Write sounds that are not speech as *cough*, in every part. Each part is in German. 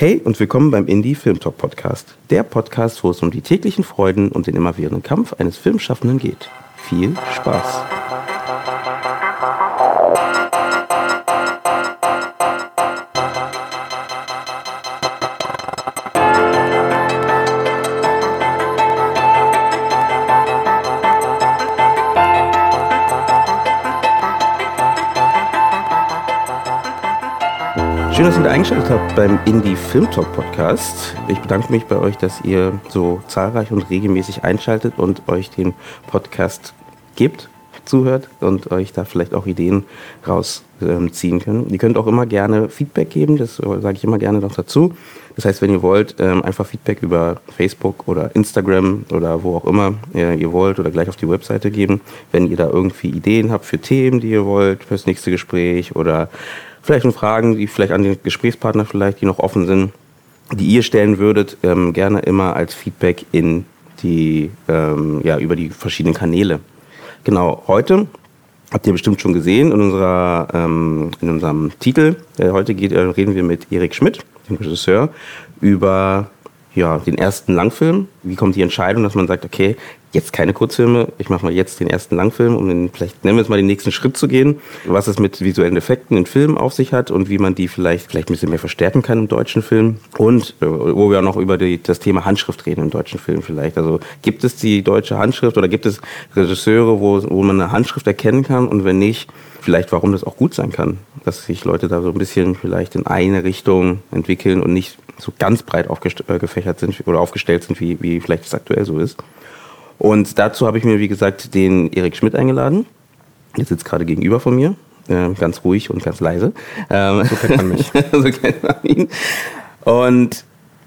Hey und willkommen beim Indie Film Talk Podcast. Der Podcast, wo es um die täglichen Freuden und den immerwährenden Kampf eines Filmschaffenden geht. Viel Spaß! Schön, dass ihr wieder eingeschaltet habt beim Indie Film Talk Podcast. Ich bedanke mich bei euch, dass ihr so zahlreich und regelmäßig einschaltet und euch den Podcast gebt, zuhört und euch da vielleicht auch Ideen rausziehen ähm, könnt. Ihr könnt auch immer gerne Feedback geben, das sage ich immer gerne noch dazu. Das heißt, wenn ihr wollt, ähm, einfach Feedback über Facebook oder Instagram oder wo auch immer ihr wollt oder gleich auf die Webseite geben. Wenn ihr da irgendwie Ideen habt für Themen, die ihr wollt, fürs nächste Gespräch oder vielleicht noch Fragen, die vielleicht an den Gesprächspartner vielleicht, die noch offen sind, die ihr stellen würdet, ähm, gerne immer als Feedback in die, ähm, ja, über die verschiedenen Kanäle. Genau, heute habt ihr bestimmt schon gesehen in, unserer, ähm, in unserem Titel. Äh, heute geht, äh, reden wir mit Erik Schmidt, dem Regisseur, über ja, den ersten Langfilm. Wie kommt die Entscheidung, dass man sagt, okay, jetzt keine Kurzfilme, ich mache mal jetzt den ersten Langfilm, um den, vielleicht nennen wir es mal den nächsten Schritt zu gehen, was es mit visuellen Effekten in Filmen auf sich hat und wie man die vielleicht, vielleicht ein bisschen mehr verstärken kann im deutschen Film. Und äh, wo wir auch noch über die, das Thema Handschrift reden im deutschen Film vielleicht. Also gibt es die deutsche Handschrift oder gibt es Regisseure, wo, wo man eine Handschrift erkennen kann und wenn nicht, vielleicht warum das auch gut sein kann, dass sich Leute da so ein bisschen vielleicht in eine Richtung entwickeln und nicht so ganz breit aufgefächert äh, sind oder aufgestellt sind, wie, wie vielleicht es aktuell so ist. Und dazu habe ich mir, wie gesagt, den Erik Schmidt eingeladen. Der sitzt gerade gegenüber von mir, äh, ganz ruhig und ganz leise. Ähm, so kennt man mich. *laughs* so kennt man ihn. Und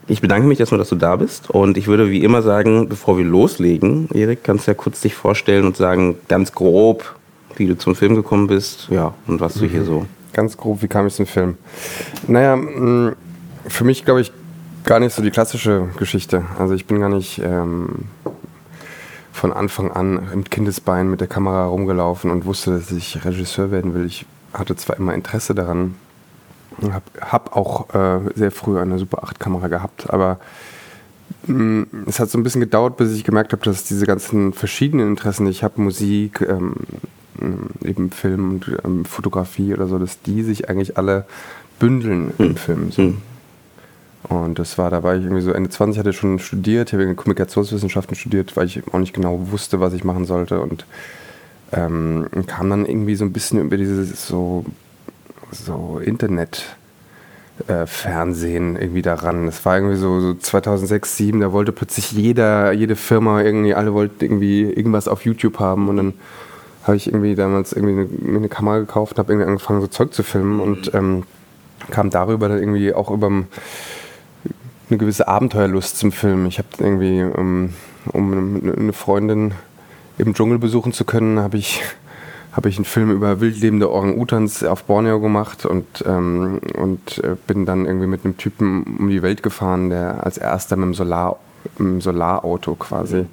ich bedanke mich erstmal, dass du da bist. Und ich würde wie immer sagen, bevor wir loslegen, Erik, kannst du ja kurz dich vorstellen und sagen, ganz grob, wie du zum Film gekommen bist, ja, und was du hier mhm. so. Ganz grob, wie kam ich zum Film? Naja, für mich glaube ich gar nicht so die klassische Geschichte. Also ich bin gar nicht ähm, von Anfang an mit Kindesbein mit der Kamera rumgelaufen und wusste, dass ich Regisseur werden will. Ich hatte zwar immer Interesse daran, habe hab auch äh, sehr früh eine Super 8 Kamera gehabt, aber mh, mm, es hat so ein bisschen gedauert, bis ich gemerkt habe, dass diese ganzen verschiedenen Interessen, ich habe Musik, ähm, mm, eben Film und ähm, Fotografie oder so, dass die sich eigentlich alle bündeln mhm. im Film. So. Mhm. Und das war, da war ich irgendwie so Ende 20, hatte schon studiert, ich habe Kommunikationswissenschaften studiert, weil ich auch nicht genau wusste, was ich machen sollte. Und ähm, kam dann irgendwie so ein bisschen über dieses so, so Internet. Äh, Fernsehen irgendwie daran. Das war irgendwie so, so 2006, 2007, da wollte plötzlich jeder, jede Firma irgendwie, alle wollten irgendwie irgendwas auf YouTube haben und dann habe ich irgendwie damals irgendwie eine, eine Kamera gekauft und habe irgendwie angefangen so Zeug zu filmen und ähm, kam darüber dann irgendwie auch über eine gewisse Abenteuerlust zum Film. Ich habe irgendwie, um, um eine Freundin im Dschungel besuchen zu können, habe ich, hab ich einen Film über wildlebende Orang-Utans auf Borneo gemacht und, ähm, und äh, bin dann irgendwie mit einem Typen um die Welt gefahren, der als erster mit dem, Solar, mit dem Solarauto quasi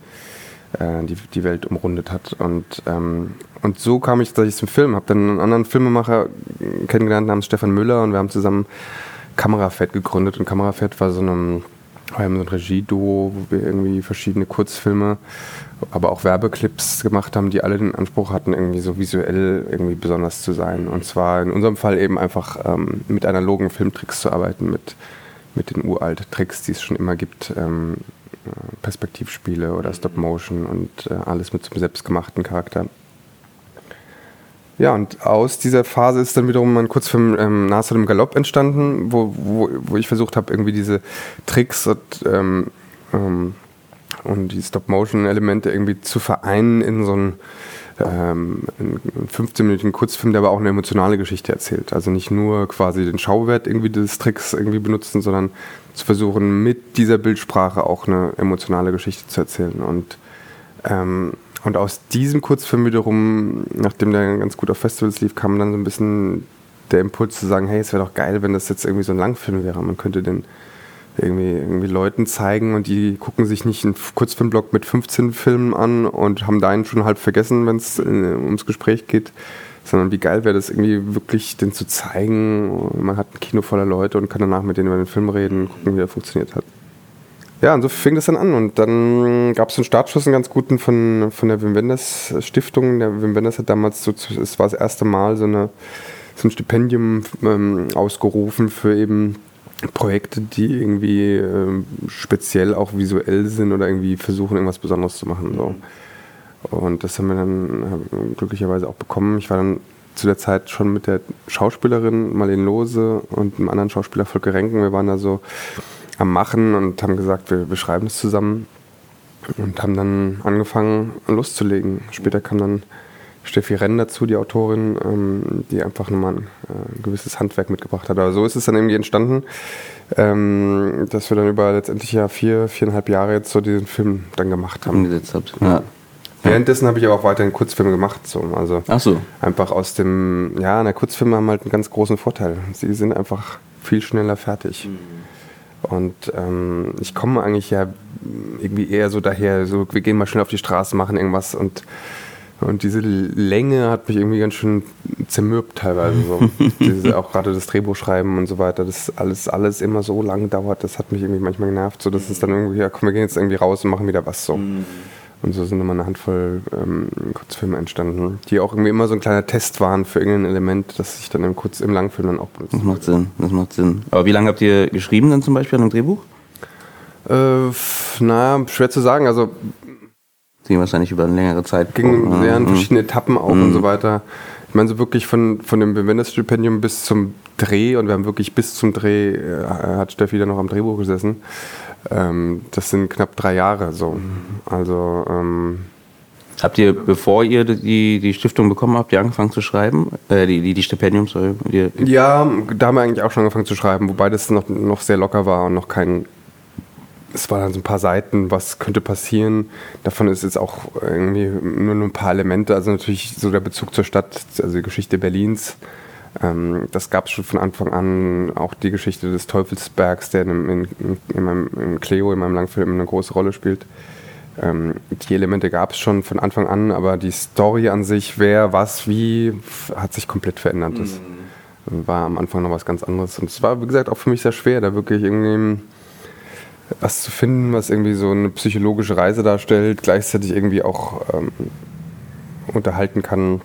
äh, die, die Welt umrundet hat. Und, ähm, und so kam ich, dass ich zum Film habe. Dann einen anderen Filmemacher kennengelernt namens Stefan Müller und wir haben zusammen Kamerafett gegründet und Kamerafett war so ein, war so ein Regieduo, wo wir irgendwie verschiedene Kurzfilme, aber auch Werbeclips gemacht haben, die alle den Anspruch hatten, irgendwie so visuell irgendwie besonders zu sein. Und zwar in unserem Fall eben einfach ähm, mit analogen Filmtricks zu arbeiten, mit, mit den uralten Tricks, die es schon immer gibt. Ähm, äh, Perspektivspiele oder Stop Motion und äh, alles mit so einem selbstgemachten Charakter. Ja, und aus dieser Phase ist dann wiederum mein Kurzfilm ähm, Nase im Galopp entstanden, wo, wo, wo ich versucht habe, irgendwie diese Tricks und, ähm, ähm, und die Stop-Motion-Elemente irgendwie zu vereinen in so einen, ähm, 15-minütigen Kurzfilm, der aber auch eine emotionale Geschichte erzählt. Also nicht nur quasi den Schauwert irgendwie des Tricks irgendwie benutzen, sondern zu versuchen, mit dieser Bildsprache auch eine emotionale Geschichte zu erzählen. Und ähm, und aus diesem Kurzfilm wiederum, nachdem der ganz gut auf Festivals lief, kam dann so ein bisschen der Impuls zu sagen, hey, es wäre doch geil, wenn das jetzt irgendwie so ein Langfilm wäre. Man könnte den irgendwie, irgendwie Leuten zeigen und die gucken sich nicht einen Kurzfilmblock mit 15 Filmen an und haben deinen schon halb vergessen, wenn es äh, ums Gespräch geht, sondern wie geil wäre das irgendwie wirklich, den zu zeigen. Man hat ein Kino voller Leute und kann danach mit denen über den Film reden, gucken, wie er funktioniert hat. Ja, und so fing das dann an. Und dann gab es einen Startschuss, einen ganz guten von, von der Wim Wenders Stiftung. Der Wim Wenders hat damals, so, es war das erste Mal, so, eine, so ein Stipendium ähm, ausgerufen für eben Projekte, die irgendwie ähm, speziell auch visuell sind oder irgendwie versuchen, irgendwas Besonderes zu machen. So. Und das haben wir dann glücklicherweise auch bekommen. Ich war dann zu der Zeit schon mit der Schauspielerin Marlene Lose und einem anderen Schauspieler Volker Renken. Wir waren da so am Machen und haben gesagt, wir, wir schreiben es zusammen und haben dann angefangen loszulegen. Später kam dann Steffi Renn dazu, die Autorin, ähm, die einfach nochmal ein, äh, ein, gewisses Handwerk mitgebracht hat. Aber so ist es dann irgendwie entstanden, ähm, dass wir dann über letztendlich ja vier, viereinhalb Jahre jetzt so diesen Film dann gemacht haben. Umgesetzt habt. Ja. Währenddessen habe ich aber auch weiterhin Kurzfilme gemacht. So. Also Ach so. einfach aus dem, ja, na, Kurzfilme haben halt einen ganz großen Vorteil. Sie sind einfach viel schneller fertig. Mhm. Und ähm, ich komme eigentlich ja irgendwie eher so daher, so wir gehen mal schnell auf die Straße, machen irgendwas und und diese Länge hat mich irgendwie ganz schön zermürbt teilweise. So. *laughs* diese, auch gerade das Drehbuch schreiben und so weiter, das alles, alles immer so lang dauert, das hat mich irgendwie manchmal genervt, so dass es dann irgendwie, ja komm, wir gehen jetzt irgendwie raus und machen wieder was so. Mhm. Und so sind immer eine Handvoll ähm, Kurzfilme entstanden, die auch irgendwie immer so ein kleiner Test waren für irgendein Element, das ich dann im, Kurz-, im Langfilm dann auch benutze. Das macht Sinn, das macht Sinn. Aber wie lange habt ihr geschrieben dann zum Beispiel an einem Drehbuch? Äh, naja, schwer zu sagen. Also ging wahrscheinlich über eine längere Zeit. Ging sehr in verschiedene Etappen auch mhm. und so weiter. Ich meine, so wirklich von, von dem Bewinderstipendium bis zum Dreh und wir haben wirklich bis zum Dreh, äh, hat Steffi dann noch am Drehbuch gesessen. Ähm, das sind knapp drei Jahre so. Also. Ähm, Habt ihr, bevor ihr die, die Stiftung bekommen habt, ihr angefangen zu schreiben? Äh, die, die, die Stipendium, sorry. Die, ja, da haben wir eigentlich auch schon angefangen zu schreiben, wobei das noch, noch sehr locker war und noch kein. Es waren dann so ein paar Seiten, was könnte passieren. Davon ist jetzt auch irgendwie nur ein paar Elemente. Also natürlich so der Bezug zur Stadt, also die Geschichte Berlins ähm, das gab es schon von Anfang an. Auch die Geschichte des Teufelsbergs, der in, in, in, meinem, in Cleo, in meinem Langfilm, eine große Rolle spielt. Ähm, die Elemente gab es schon von Anfang an, aber die Story an sich, wer, was, wie, hat sich komplett verändert. Das mhm. war am Anfang noch was ganz anderes. Und es war, wie gesagt, auch für mich sehr schwer, da wirklich irgendwie was zu finden, was irgendwie so eine psychologische Reise darstellt, gleichzeitig irgendwie auch ähm, unterhalten kann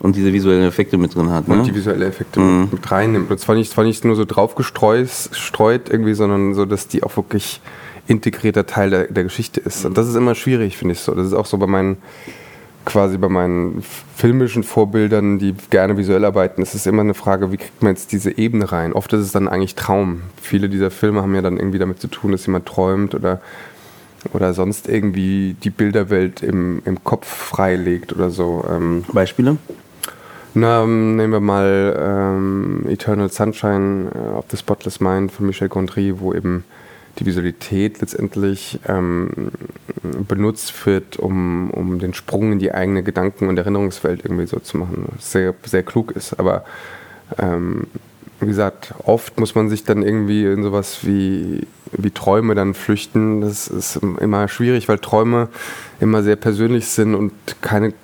und diese visuellen Effekte mit drin hat. Ne? Und die visuellen Effekte mhm. mit reinnimmt. Und zwar nicht, zwar nicht nur so draufgestreut irgendwie, sondern so, dass die auch wirklich integrierter Teil der, der Geschichte ist. Und das ist immer schwierig, finde ich so. Das ist auch so bei meinen quasi bei meinen filmischen Vorbildern, die gerne visuell arbeiten, ist es immer eine Frage, wie kriegt man jetzt diese Ebene rein? Oft ist es dann eigentlich Traum. Viele dieser Filme haben ja dann irgendwie damit zu tun, dass jemand träumt oder, oder sonst irgendwie die Bilderwelt im, im Kopf freilegt oder so. Ähm, Beispiele? Na, nehmen wir mal ähm, Eternal Sunshine äh, of the Spotless Mind von Michel Gondry, wo eben die Visualität letztendlich ähm, benutzt wird, um, um den Sprung in die eigene Gedanken- und Erinnerungswelt irgendwie so zu machen. Was sehr, sehr klug ist, aber ähm, wie gesagt, oft muss man sich dann irgendwie in sowas wie, wie Träume dann flüchten. Das ist immer schwierig, weil Träume immer sehr persönlich sind und keine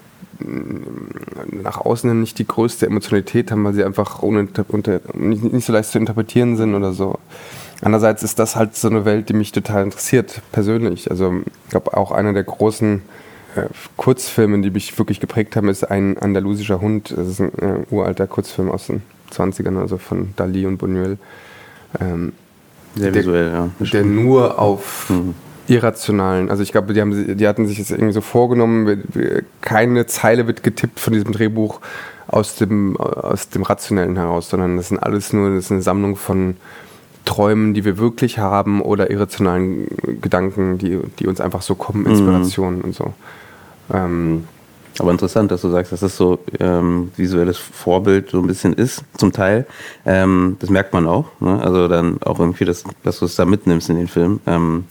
nach außen nicht die größte Emotionalität haben, weil sie einfach ohne, unter, nicht, nicht so leicht zu interpretieren sind oder so. Andererseits ist das halt so eine Welt, die mich total interessiert, persönlich. Also ich glaube, auch einer der großen äh, Kurzfilme, die mich wirklich geprägt haben, ist ein andalusischer Hund. Das ist ein äh, uralter Kurzfilm aus den 20ern, also von Dali und Buñuel. Ähm, Sehr visuell, ja. Der nur auf mhm irrationalen. Also ich glaube, die, haben, die hatten sich jetzt irgendwie so vorgenommen, keine Zeile wird getippt von diesem Drehbuch aus dem, aus dem Rationellen heraus, sondern das sind alles nur das ist eine Sammlung von Träumen, die wir wirklich haben oder irrationalen Gedanken, die, die uns einfach so kommen, mhm. Inspirationen mhm. und so. Ähm, aber interessant, dass du sagst, dass das so ähm, visuelles Vorbild so ein bisschen ist, zum Teil. Ähm, das merkt man auch. Ne? Also dann auch irgendwie, dass, dass du es da mitnimmst in den Film. Ähm,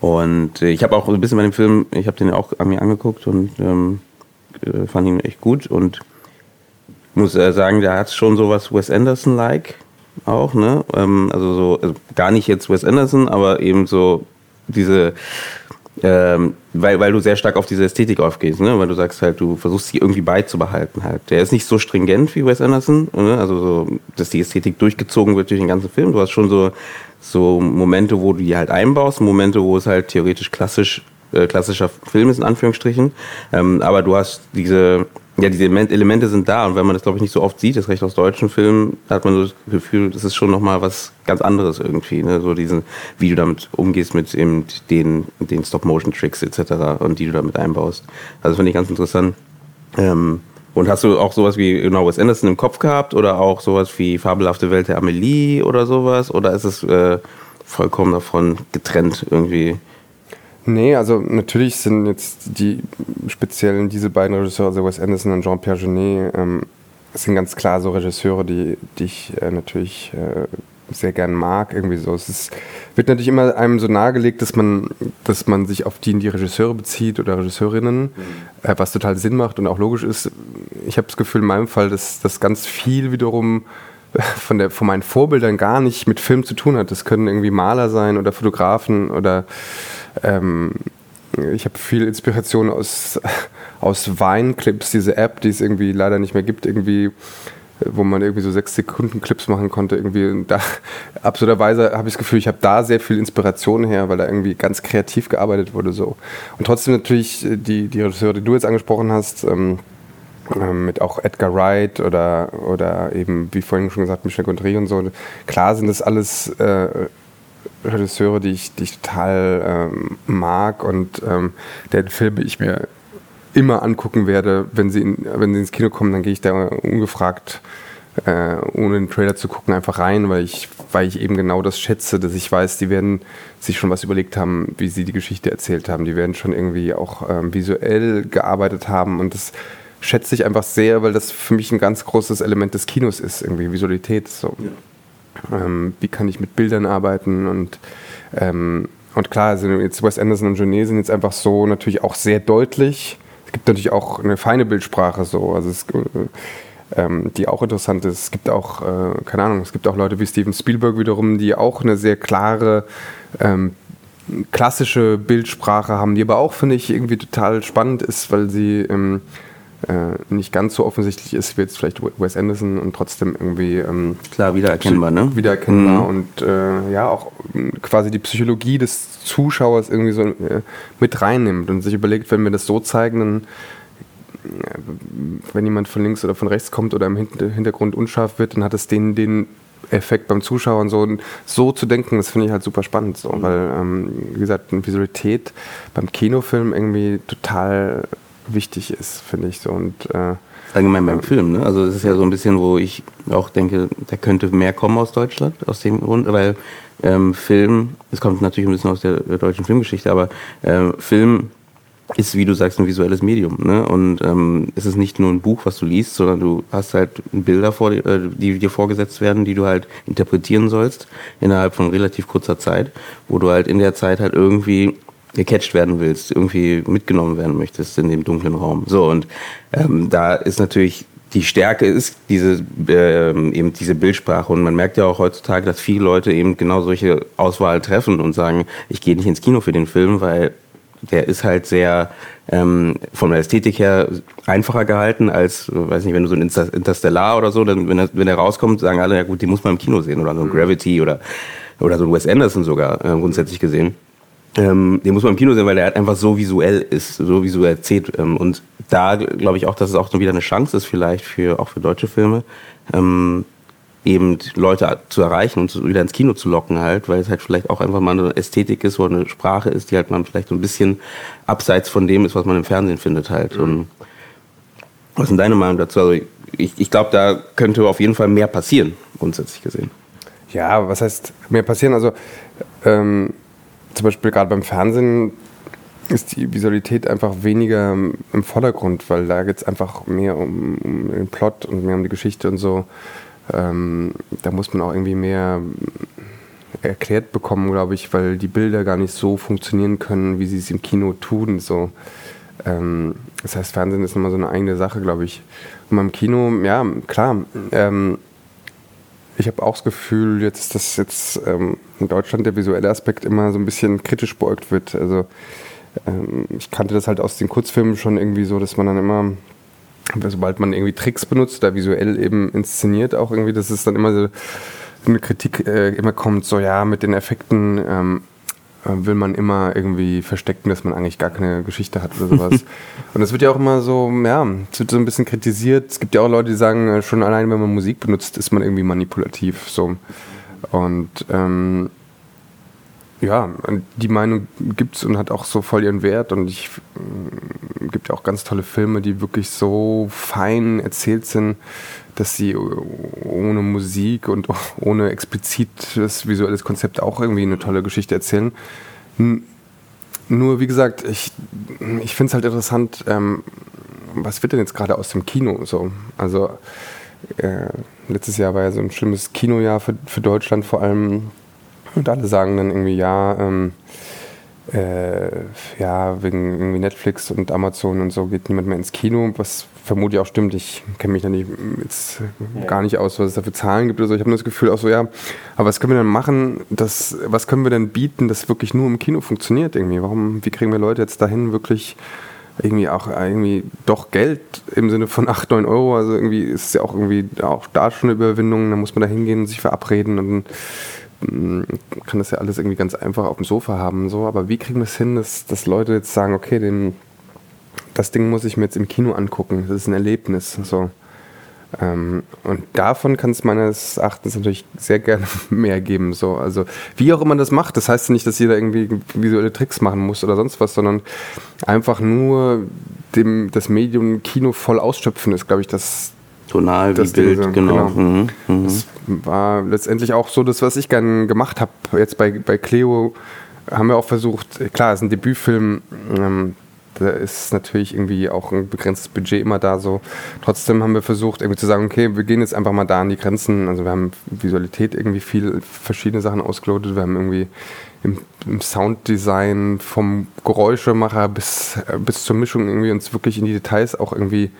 und ich habe auch ein bisschen bei dem Film, ich habe den auch an mir angeguckt und ähm, äh, fand ihn echt gut und muss äh, sagen, der hat schon sowas Wes Anderson-like auch, ne? Ähm, also so, also gar nicht jetzt Wes Anderson, aber eben so diese ähm, weil, weil du sehr stark auf diese Ästhetik aufgehst, ne? weil du sagst halt, du versuchst sie irgendwie beizubehalten halt. Der ist nicht so stringent wie Wes Anderson, ne? also so, dass die Ästhetik durchgezogen wird durch den ganzen Film. Du hast schon so, so Momente, wo du die halt einbaust, Momente, wo es halt theoretisch klassisch, äh, klassischer Film ist, in Anführungsstrichen. Ähm, aber du hast diese, ja, diese Elemente sind da und wenn man das, glaube ich, nicht so oft sieht, das recht aus deutschen Filmen, hat man so das Gefühl, das ist schon nochmal was ganz anderes irgendwie. Ne? So diesen, wie du damit umgehst mit eben den, den Stop-Motion-Tricks etc. und die du damit einbaust. Also finde ich ganz interessant. Ähm, und hast du auch sowas wie genau Wes Anderson im Kopf gehabt oder auch sowas wie Fabelhafte Welt der Amelie oder sowas? Oder ist es äh, vollkommen davon getrennt irgendwie? Nee, also natürlich sind jetzt die speziellen diese beiden Regisseure, also Wes Anderson und Jean-Pierre Genet, ähm, sind ganz klar so Regisseure, die, die ich äh, natürlich äh, sehr gern mag. Irgendwie so. Es ist, wird natürlich immer einem so nahegelegt, dass man, dass man sich auf die, die Regisseure bezieht oder Regisseurinnen, mhm. äh, was total Sinn macht und auch logisch ist. Ich habe das Gefühl in meinem Fall, dass das ganz viel wiederum von, der, von meinen Vorbildern gar nicht mit Film zu tun hat. Das können irgendwie Maler sein oder Fotografen oder ähm, ich habe viel Inspiration aus, *laughs* aus Weinclips, diese App, die es irgendwie leider nicht mehr gibt, irgendwie wo man irgendwie so sechs Sekunden Clips machen konnte. Irgendwie da, *laughs* absurderweise habe ich das Gefühl, ich habe da sehr viel Inspiration her, weil da irgendwie ganz kreativ gearbeitet wurde so. Und trotzdem natürlich die, die Regisseure, die du jetzt angesprochen hast, ähm, ähm, mit auch Edgar Wright oder, oder eben, wie vorhin schon gesagt, Michel Gondry und so. Klar sind das alles äh, Regisseure, die ich, die ich total ähm, mag und ähm, deren Filme ich mir immer angucken werde. Wenn sie, in, wenn sie ins Kino kommen, dann gehe ich da ungefragt, äh, ohne den Trailer zu gucken, einfach rein, weil ich, weil ich eben genau das schätze, dass ich weiß, die werden sich schon was überlegt haben, wie sie die Geschichte erzählt haben. Die werden schon irgendwie auch ähm, visuell gearbeitet haben und das schätze ich einfach sehr, weil das für mich ein ganz großes Element des Kinos ist, irgendwie Visualität. So. Ja ähm, wie kann ich mit Bildern arbeiten und ähm, und klar, also jetzt Wes Anderson und Genet sind jetzt einfach so natürlich auch sehr deutlich. Es gibt natürlich auch eine feine Bildsprache so, also es, äh, ähm, die auch interessant ist. Es gibt auch, äh, keine Ahnung, es gibt auch Leute wie Steven Spielberg wiederum, die auch eine sehr klare ähm, klassische Bildsprache haben, die aber auch, finde ich, irgendwie total spannend ist, weil sie ähm, äh, nicht ganz so offensichtlich ist wie jetzt vielleicht Wes Anderson und trotzdem irgendwie ähm, klar wiedererkennbar, ne? Wiedererkennbar mhm. und äh, ja auch quasi die Psychologie des Zuschauers irgendwie so äh, mit reinnimmt und sich überlegt, wenn wir das so zeigen, dann äh, wenn jemand von links oder von rechts kommt oder im Hintergrund unscharf wird, dann hat es den, den Effekt beim Zuschauer und so, so zu denken, das finde ich halt super spannend, so, mhm. weil, ähm, wie gesagt, eine Visualität beim Kinofilm irgendwie total wichtig ist, finde ich so. Und, äh, Allgemein beim Film, ne? Also es ist ja so ein bisschen, wo ich auch denke, da könnte mehr kommen aus Deutschland, aus dem Grund, weil ähm, Film, es kommt natürlich ein bisschen aus der, der deutschen Filmgeschichte, aber äh, Film ist, wie du sagst, ein visuelles Medium. Ne? Und ähm, es ist nicht nur ein Buch, was du liest, sondern du hast halt Bilder, vor, äh, die dir vorgesetzt werden, die du halt interpretieren sollst innerhalb von relativ kurzer Zeit, wo du halt in der Zeit halt irgendwie gecatcht werden willst, irgendwie mitgenommen werden möchtest in dem dunklen Raum. So, und ähm, da ist natürlich die Stärke ist diese äh, eben diese Bildsprache und man merkt ja auch heutzutage, dass viele Leute eben genau solche Auswahl treffen und sagen, ich gehe nicht ins Kino für den Film, weil der ist halt sehr ähm, von der Ästhetik her einfacher gehalten als, weiß nicht, wenn du so ein Interstellar oder so, dann wenn er, wenn er rauskommt, sagen alle, ja gut, die muss man im Kino sehen oder so ein Gravity oder oder so ein Wes Anderson sogar äh, grundsätzlich gesehen. Ähm, den muss man im Kino sehen, weil der halt einfach so visuell ist, so visuell erzählt. Ähm, und da glaube ich auch, dass es auch wieder eine Chance ist, vielleicht für auch für deutsche Filme, ähm, eben Leute zu erreichen und wieder ins Kino zu locken halt, weil es halt vielleicht auch einfach mal eine Ästhetik ist oder eine Sprache ist, die halt man vielleicht so ein bisschen abseits von dem ist, was man im Fernsehen findet halt. Mhm. Und was ist denn deine Meinung dazu? Also ich, ich glaube, da könnte auf jeden Fall mehr passieren, grundsätzlich gesehen. Ja, was heißt mehr passieren? Also ähm zum Beispiel gerade beim Fernsehen ist die Visualität einfach weniger im Vordergrund, weil da geht es einfach mehr um, um, den Plot und mehr um die Geschichte und so. Ähm, da muss man auch irgendwie mehr erklärt bekommen, glaube ich, weil die Bilder gar nicht so funktionieren können, wie sie es im Kino tun. So. Ähm, das heißt, Fernsehen ist immer so eine eigene Sache, glaube ich. Und beim Kino, ja, klar. Ähm, ich habe auch das Gefühl, jetzt, dass jetzt ähm, in Deutschland der visuelle Aspekt immer so ein bisschen kritisch beäugt wird. Also ähm, ich kannte das halt aus den Kurzfilmen schon irgendwie so, dass man dann immer, sobald man irgendwie Tricks benutzt oder visuell eben inszeniert, auch irgendwie, dass es dann immer so eine Kritik äh, immer kommt, so ja, mit den Effekten ähm, äh, will man immer irgendwie verstecken, dass man eigentlich gar keine Geschichte hat oder sowas. *laughs* und das wird ja auch immer so, ja, es wird so ein bisschen kritisiert. Es gibt ja auch Leute, die sagen, äh, schon allein wenn man Musik benutzt, ist man irgendwie manipulativ. So. Und ähm, ja, die Meinung gibt es und hat auch so voll ihren Wert. Und ich äh, gibt ja auch ganz tolle Filme, die wirklich so fein erzählt sind, dass sie ohne Musik und *laughs* ohne explizites visuelles Konzept auch irgendwie eine tolle Geschichte erzählen. Nur, wie gesagt, ich, ich finde es halt interessant, ähm, was wird denn jetzt gerade aus dem Kino so? Also, äh, letztes Jahr war ja so ein schlimmes Kinojahr für, für Deutschland vor allem und alle sagen dann irgendwie, ja, ähm, äh, ja, wegen irgendwie Netflix und Amazon und so geht niemand mehr ins Kino, was vermutlich auch stimmt. Ich kenne mich da nicht jetzt ja. gar nicht aus, was es da für Zahlen gibt oder so. Ich habe nur das Gefühl auch so, ja, aber was können wir denn machen, dass, was können wir denn bieten, das wirklich nur im Kino funktioniert irgendwie? Warum, wie kriegen wir Leute jetzt dahin, wirklich irgendwie auch irgendwie doch Geld im Sinne von 8, 9 Euro, also irgendwie ist es ja auch irgendwie auch da schon eine Überwindung, da muss man da hingehen und sich verabreden und kann das ja alles irgendwie ganz einfach auf dem Sofa haben, so, aber wie kriegen wir es hin, dass, dass Leute jetzt sagen, okay, den, das Ding muss ich mir jetzt im Kino angucken, das ist ein Erlebnis, so. Ähm, und davon kann es meines Erachtens natürlich sehr gerne *laughs* mehr geben. So. Also wie auch immer das macht, das heißt nicht, dass jeder irgendwie visuelle Tricks machen muss oder sonst was, sondern einfach nur dem, das Medium Kino voll ausschöpfen ist, glaube ich, das, Tonal wie Bild, diese, genau. genau. Mhm. Mhm. Das war letztendlich auch so das, was ich gerne gemacht habe. Jetzt bei, bei Cleo haben wir auch versucht, klar, es ist ein Debütfilm, ähm, da ist natürlich irgendwie auch ein begrenztes Budget immer da so. Trotzdem haben wir versucht, irgendwie zu sagen, okay, wir gehen jetzt einfach mal da an die Grenzen. Also wir haben Visualität irgendwie viel verschiedene Sachen ausgelotet. Wir haben irgendwie im, im Sounddesign vom Geräuschemacher bis, bis zur Mischung irgendwie uns wirklich in die Details auch irgendwie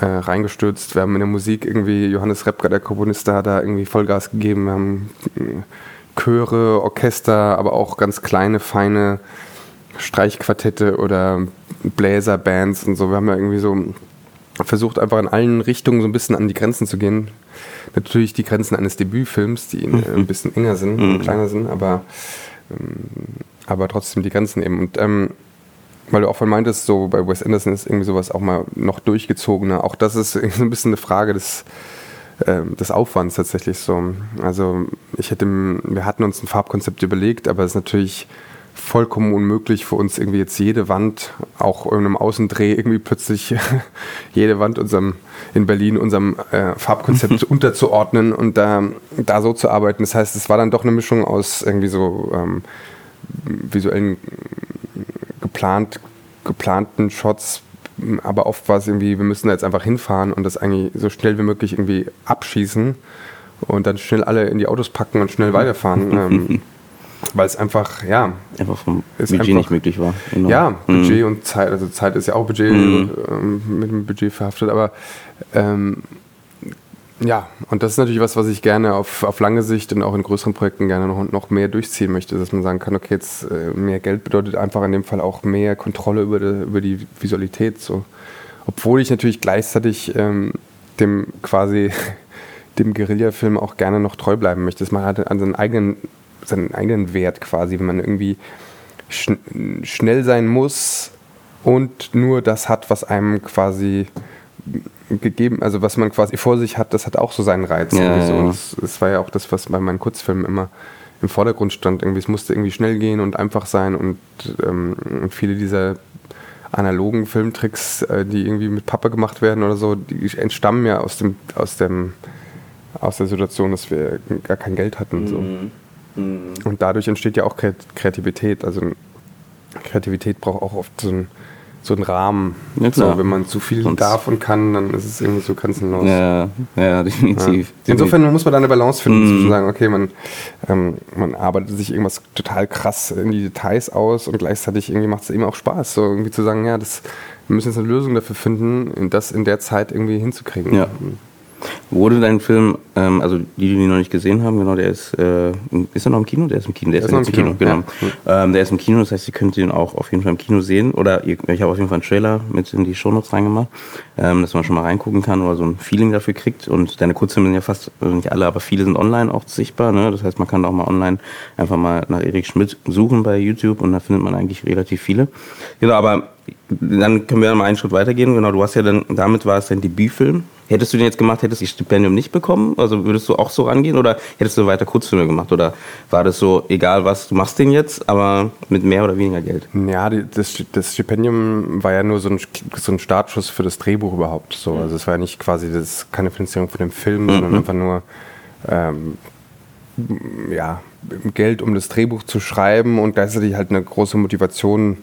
äh, reingestürzt. Wir haben in der Musik irgendwie, Johannes Repka, der Komponist, da hat da irgendwie Vollgas gegeben. Wir haben äh, Chöre, Orchester, aber auch ganz kleine, feine Streichquartette oder Bläserbands und so. Wir haben ja irgendwie so versucht, einfach in allen Richtungen so ein bisschen an die Grenzen zu gehen. Natürlich die Grenzen eines Debütfilms, die mhm. ein bisschen enger sind mhm. und kleiner sind, aber, ähm, aber trotzdem die Grenzen eben. Und ähm, weil du auch von meintest, so bei Wes Anderson ist irgendwie sowas auch mal noch durchgezogener. Auch das ist *laughs* so ein bisschen eine Frage des, äh, des Aufwands tatsächlich so. Also ich hätte, wir hatten uns ein Farbkonzept überlegt, aber es ist natürlich vollkommen unmöglich für uns irgendwie jetzt jede Wand, auch in einem Außendreh irgendwie plötzlich *laughs* jede Wand unserem in Berlin unserem äh, Farbkonzept *laughs* unterzuordnen und da, da so zu arbeiten. Das heißt, es war dann doch eine Mischung aus irgendwie so ähm, visuellen geplant, geplanten Shots, aber oft war es irgendwie, wir müssen da jetzt einfach hinfahren und das eigentlich so schnell wie möglich irgendwie abschießen und dann schnell alle in die Autos packen und schnell weiterfahren. *laughs* ähm, weil es einfach, ja. Einfach vom Budget einfach, nicht möglich war. Genau. Ja, Budget mhm. und Zeit. Also Zeit ist ja auch Budget, mhm. ähm, mit dem Budget verhaftet, aber ähm, ja, und das ist natürlich was, was ich gerne auf, auf lange Sicht und auch in größeren Projekten gerne noch, noch mehr durchziehen möchte, dass man sagen kann, okay, jetzt äh, mehr Geld bedeutet einfach in dem Fall auch mehr Kontrolle über die, über die Visualität. So. Obwohl ich natürlich gleichzeitig ähm, dem quasi *laughs* dem Guerilla-Film auch gerne noch treu bleiben möchte. Man hat an seinen eigenen, seinen eigenen Wert quasi, wenn man irgendwie schn schnell sein muss und nur das hat, was einem quasi gegeben, also was man quasi vor sich hat, das hat auch so seinen Reiz. Ja, so. Und das, das, war ja auch das, was bei meinen Kurzfilmen immer im Vordergrund stand. Irgendwie, es musste irgendwie schnell gehen und einfach sein und, ähm, und viele dieser analogen Filmtricks, äh, die irgendwie mit Pappe gemacht werden oder so, die entstammen ja aus dem, aus dem, aus der Situation, dass wir gar kein Geld hatten. So. Mhm. Mhm. Und dadurch entsteht ja auch Kreativität. Also Kreativität braucht auch oft so ein so einen Rahmen. Ja, so, wenn man zu viel Sonst darf und kann, dann ist es irgendwie so grenzenlos. Ja, ja definitiv. Ja. Insofern muss man da eine Balance finden, mm. zwischen sagen, okay, man, ähm, man arbeitet sich irgendwas total krass in die Details aus und gleichzeitig irgendwie macht es eben auch Spaß, so irgendwie zu sagen, ja, das, wir müssen jetzt eine Lösung dafür finden, das in der Zeit irgendwie hinzukriegen. Ja. Wurde dein Film, ähm, also die, die ihn noch nicht gesehen haben, genau, der ist, äh, ist er noch im Kino? Der ist im Kino, der, der ist, ist im Kino, Kino genau. Ja. Ähm, der ist im Kino, das heißt, ihr könnt ihn auch auf jeden Fall im Kino sehen. Oder ihr, ich habe auf jeden Fall einen Trailer mit in die Shownotes reingemacht, ähm, dass man schon mal reingucken kann oder so ein Feeling dafür kriegt. Und deine Kurzfilme sind ja fast, also nicht alle, aber viele sind online auch sichtbar. Ne? Das heißt, man kann auch mal online einfach mal nach Erik Schmidt suchen bei YouTube und da findet man eigentlich relativ viele. Genau, aber dann können wir dann mal einen Schritt weitergehen. Genau, du hast ja dann, damit war es dein Debütfilm. Hättest du den jetzt gemacht, hättest du das Stipendium nicht bekommen? Also würdest du auch so rangehen oder hättest du weiter Kurzfilme gemacht? Oder war das so, egal was, du machst den jetzt, aber mit mehr oder weniger Geld? Ja, das, das Stipendium war ja nur so ein, so ein Startschuss für das Drehbuch überhaupt. So. Also es war ja nicht quasi das, keine Finanzierung für den Film, mhm. sondern einfach nur ähm, ja, Geld, um das Drehbuch zu schreiben und gleichzeitig halt eine große Motivation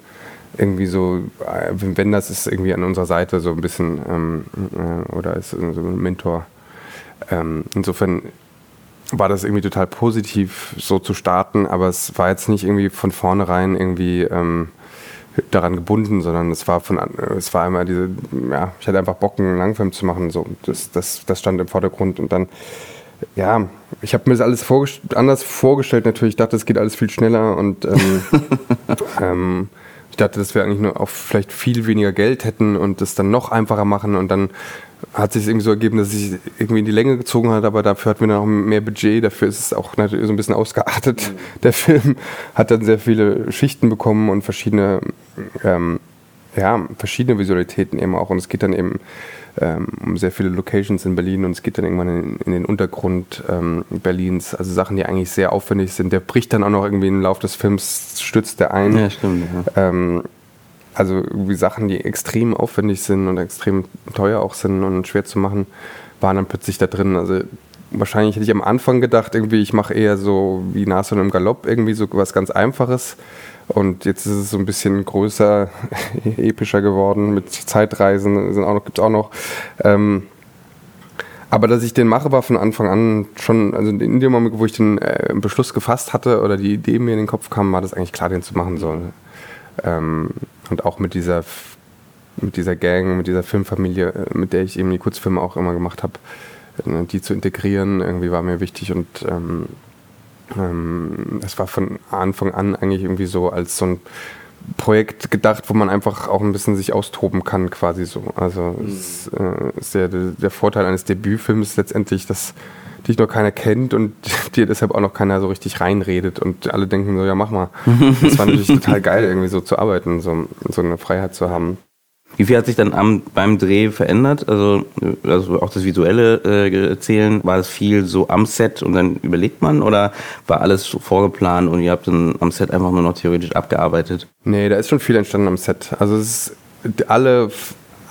irgendwie so, wenn das ist irgendwie an unserer Seite so ein bisschen ähm, äh, oder ist so ein Mentor. Ähm, insofern war das irgendwie total positiv, so zu starten, aber es war jetzt nicht irgendwie von vornherein irgendwie ähm, daran gebunden, sondern es war von es war einmal diese, ja, ich hatte einfach Bock, einen Langfilm zu machen. So. Das, das, das stand im Vordergrund und dann ja, ich habe mir das alles vorgest anders vorgestellt natürlich. Ich dachte, es geht alles viel schneller und ähm, *laughs* ähm, dachte, dass wir eigentlich nur auch vielleicht viel weniger Geld hätten und das dann noch einfacher machen und dann hat sich irgendwie so ergeben, dass es sich irgendwie in die Länge gezogen hat, aber dafür hatten wir dann auch mehr Budget, dafür ist es auch natürlich so ein bisschen ausgeartet. Mhm. Der Film hat dann sehr viele Schichten bekommen und verschiedene, ähm, ja, verschiedene Visualitäten eben auch und es geht dann eben um sehr viele Locations in Berlin und es geht dann irgendwann in, in den Untergrund ähm, Berlins, also Sachen, die eigentlich sehr aufwendig sind. Der bricht dann auch noch irgendwie im Laufe des Films, stützt der ein. Ja, stimmt. Ja. Ähm, also irgendwie Sachen, die extrem aufwendig sind und extrem teuer auch sind und schwer zu machen, waren dann plötzlich da drin. Also wahrscheinlich hätte ich am Anfang gedacht, irgendwie, ich mache eher so wie Nashorn im Galopp, irgendwie so was ganz Einfaches. Und jetzt ist es so ein bisschen größer, *laughs* epischer geworden mit Zeitreisen, noch, gibt's auch noch. Ähm, aber dass ich den mache, war von Anfang an schon, also in dem Moment, wo ich den äh, Beschluss gefasst hatte oder die Idee mir in den Kopf kam, war das eigentlich klar, den zu machen soll. Ähm, und auch mit dieser, mit dieser Gang, mit dieser Filmfamilie, äh, mit der ich eben die Kurzfilme auch immer gemacht habe, äh, die zu integrieren, irgendwie war mir wichtig und ähm, ähm, es war von Anfang an eigentlich irgendwie so als so ein Projekt gedacht, wo man einfach auch ein bisschen sich austoben kann, quasi so. Also mhm. es, äh, ist der, der Vorteil eines Debütfilms letztendlich, dass dich noch keiner kennt und *laughs* dir deshalb auch noch keiner so richtig reinredet und alle denken so, ja mach mal. *laughs* Das war natürlich total geil, irgendwie so zu arbeiten, so, so eine Freiheit zu haben. Wie viel hat sich dann am, beim Dreh verändert? Also, also auch das visuelle äh, Erzählen, war das viel so am Set und dann überlegt man oder war alles vorgeplant und ihr habt dann am Set einfach nur noch theoretisch abgearbeitet? Nee, da ist schon viel entstanden am Set. Also es ist alle,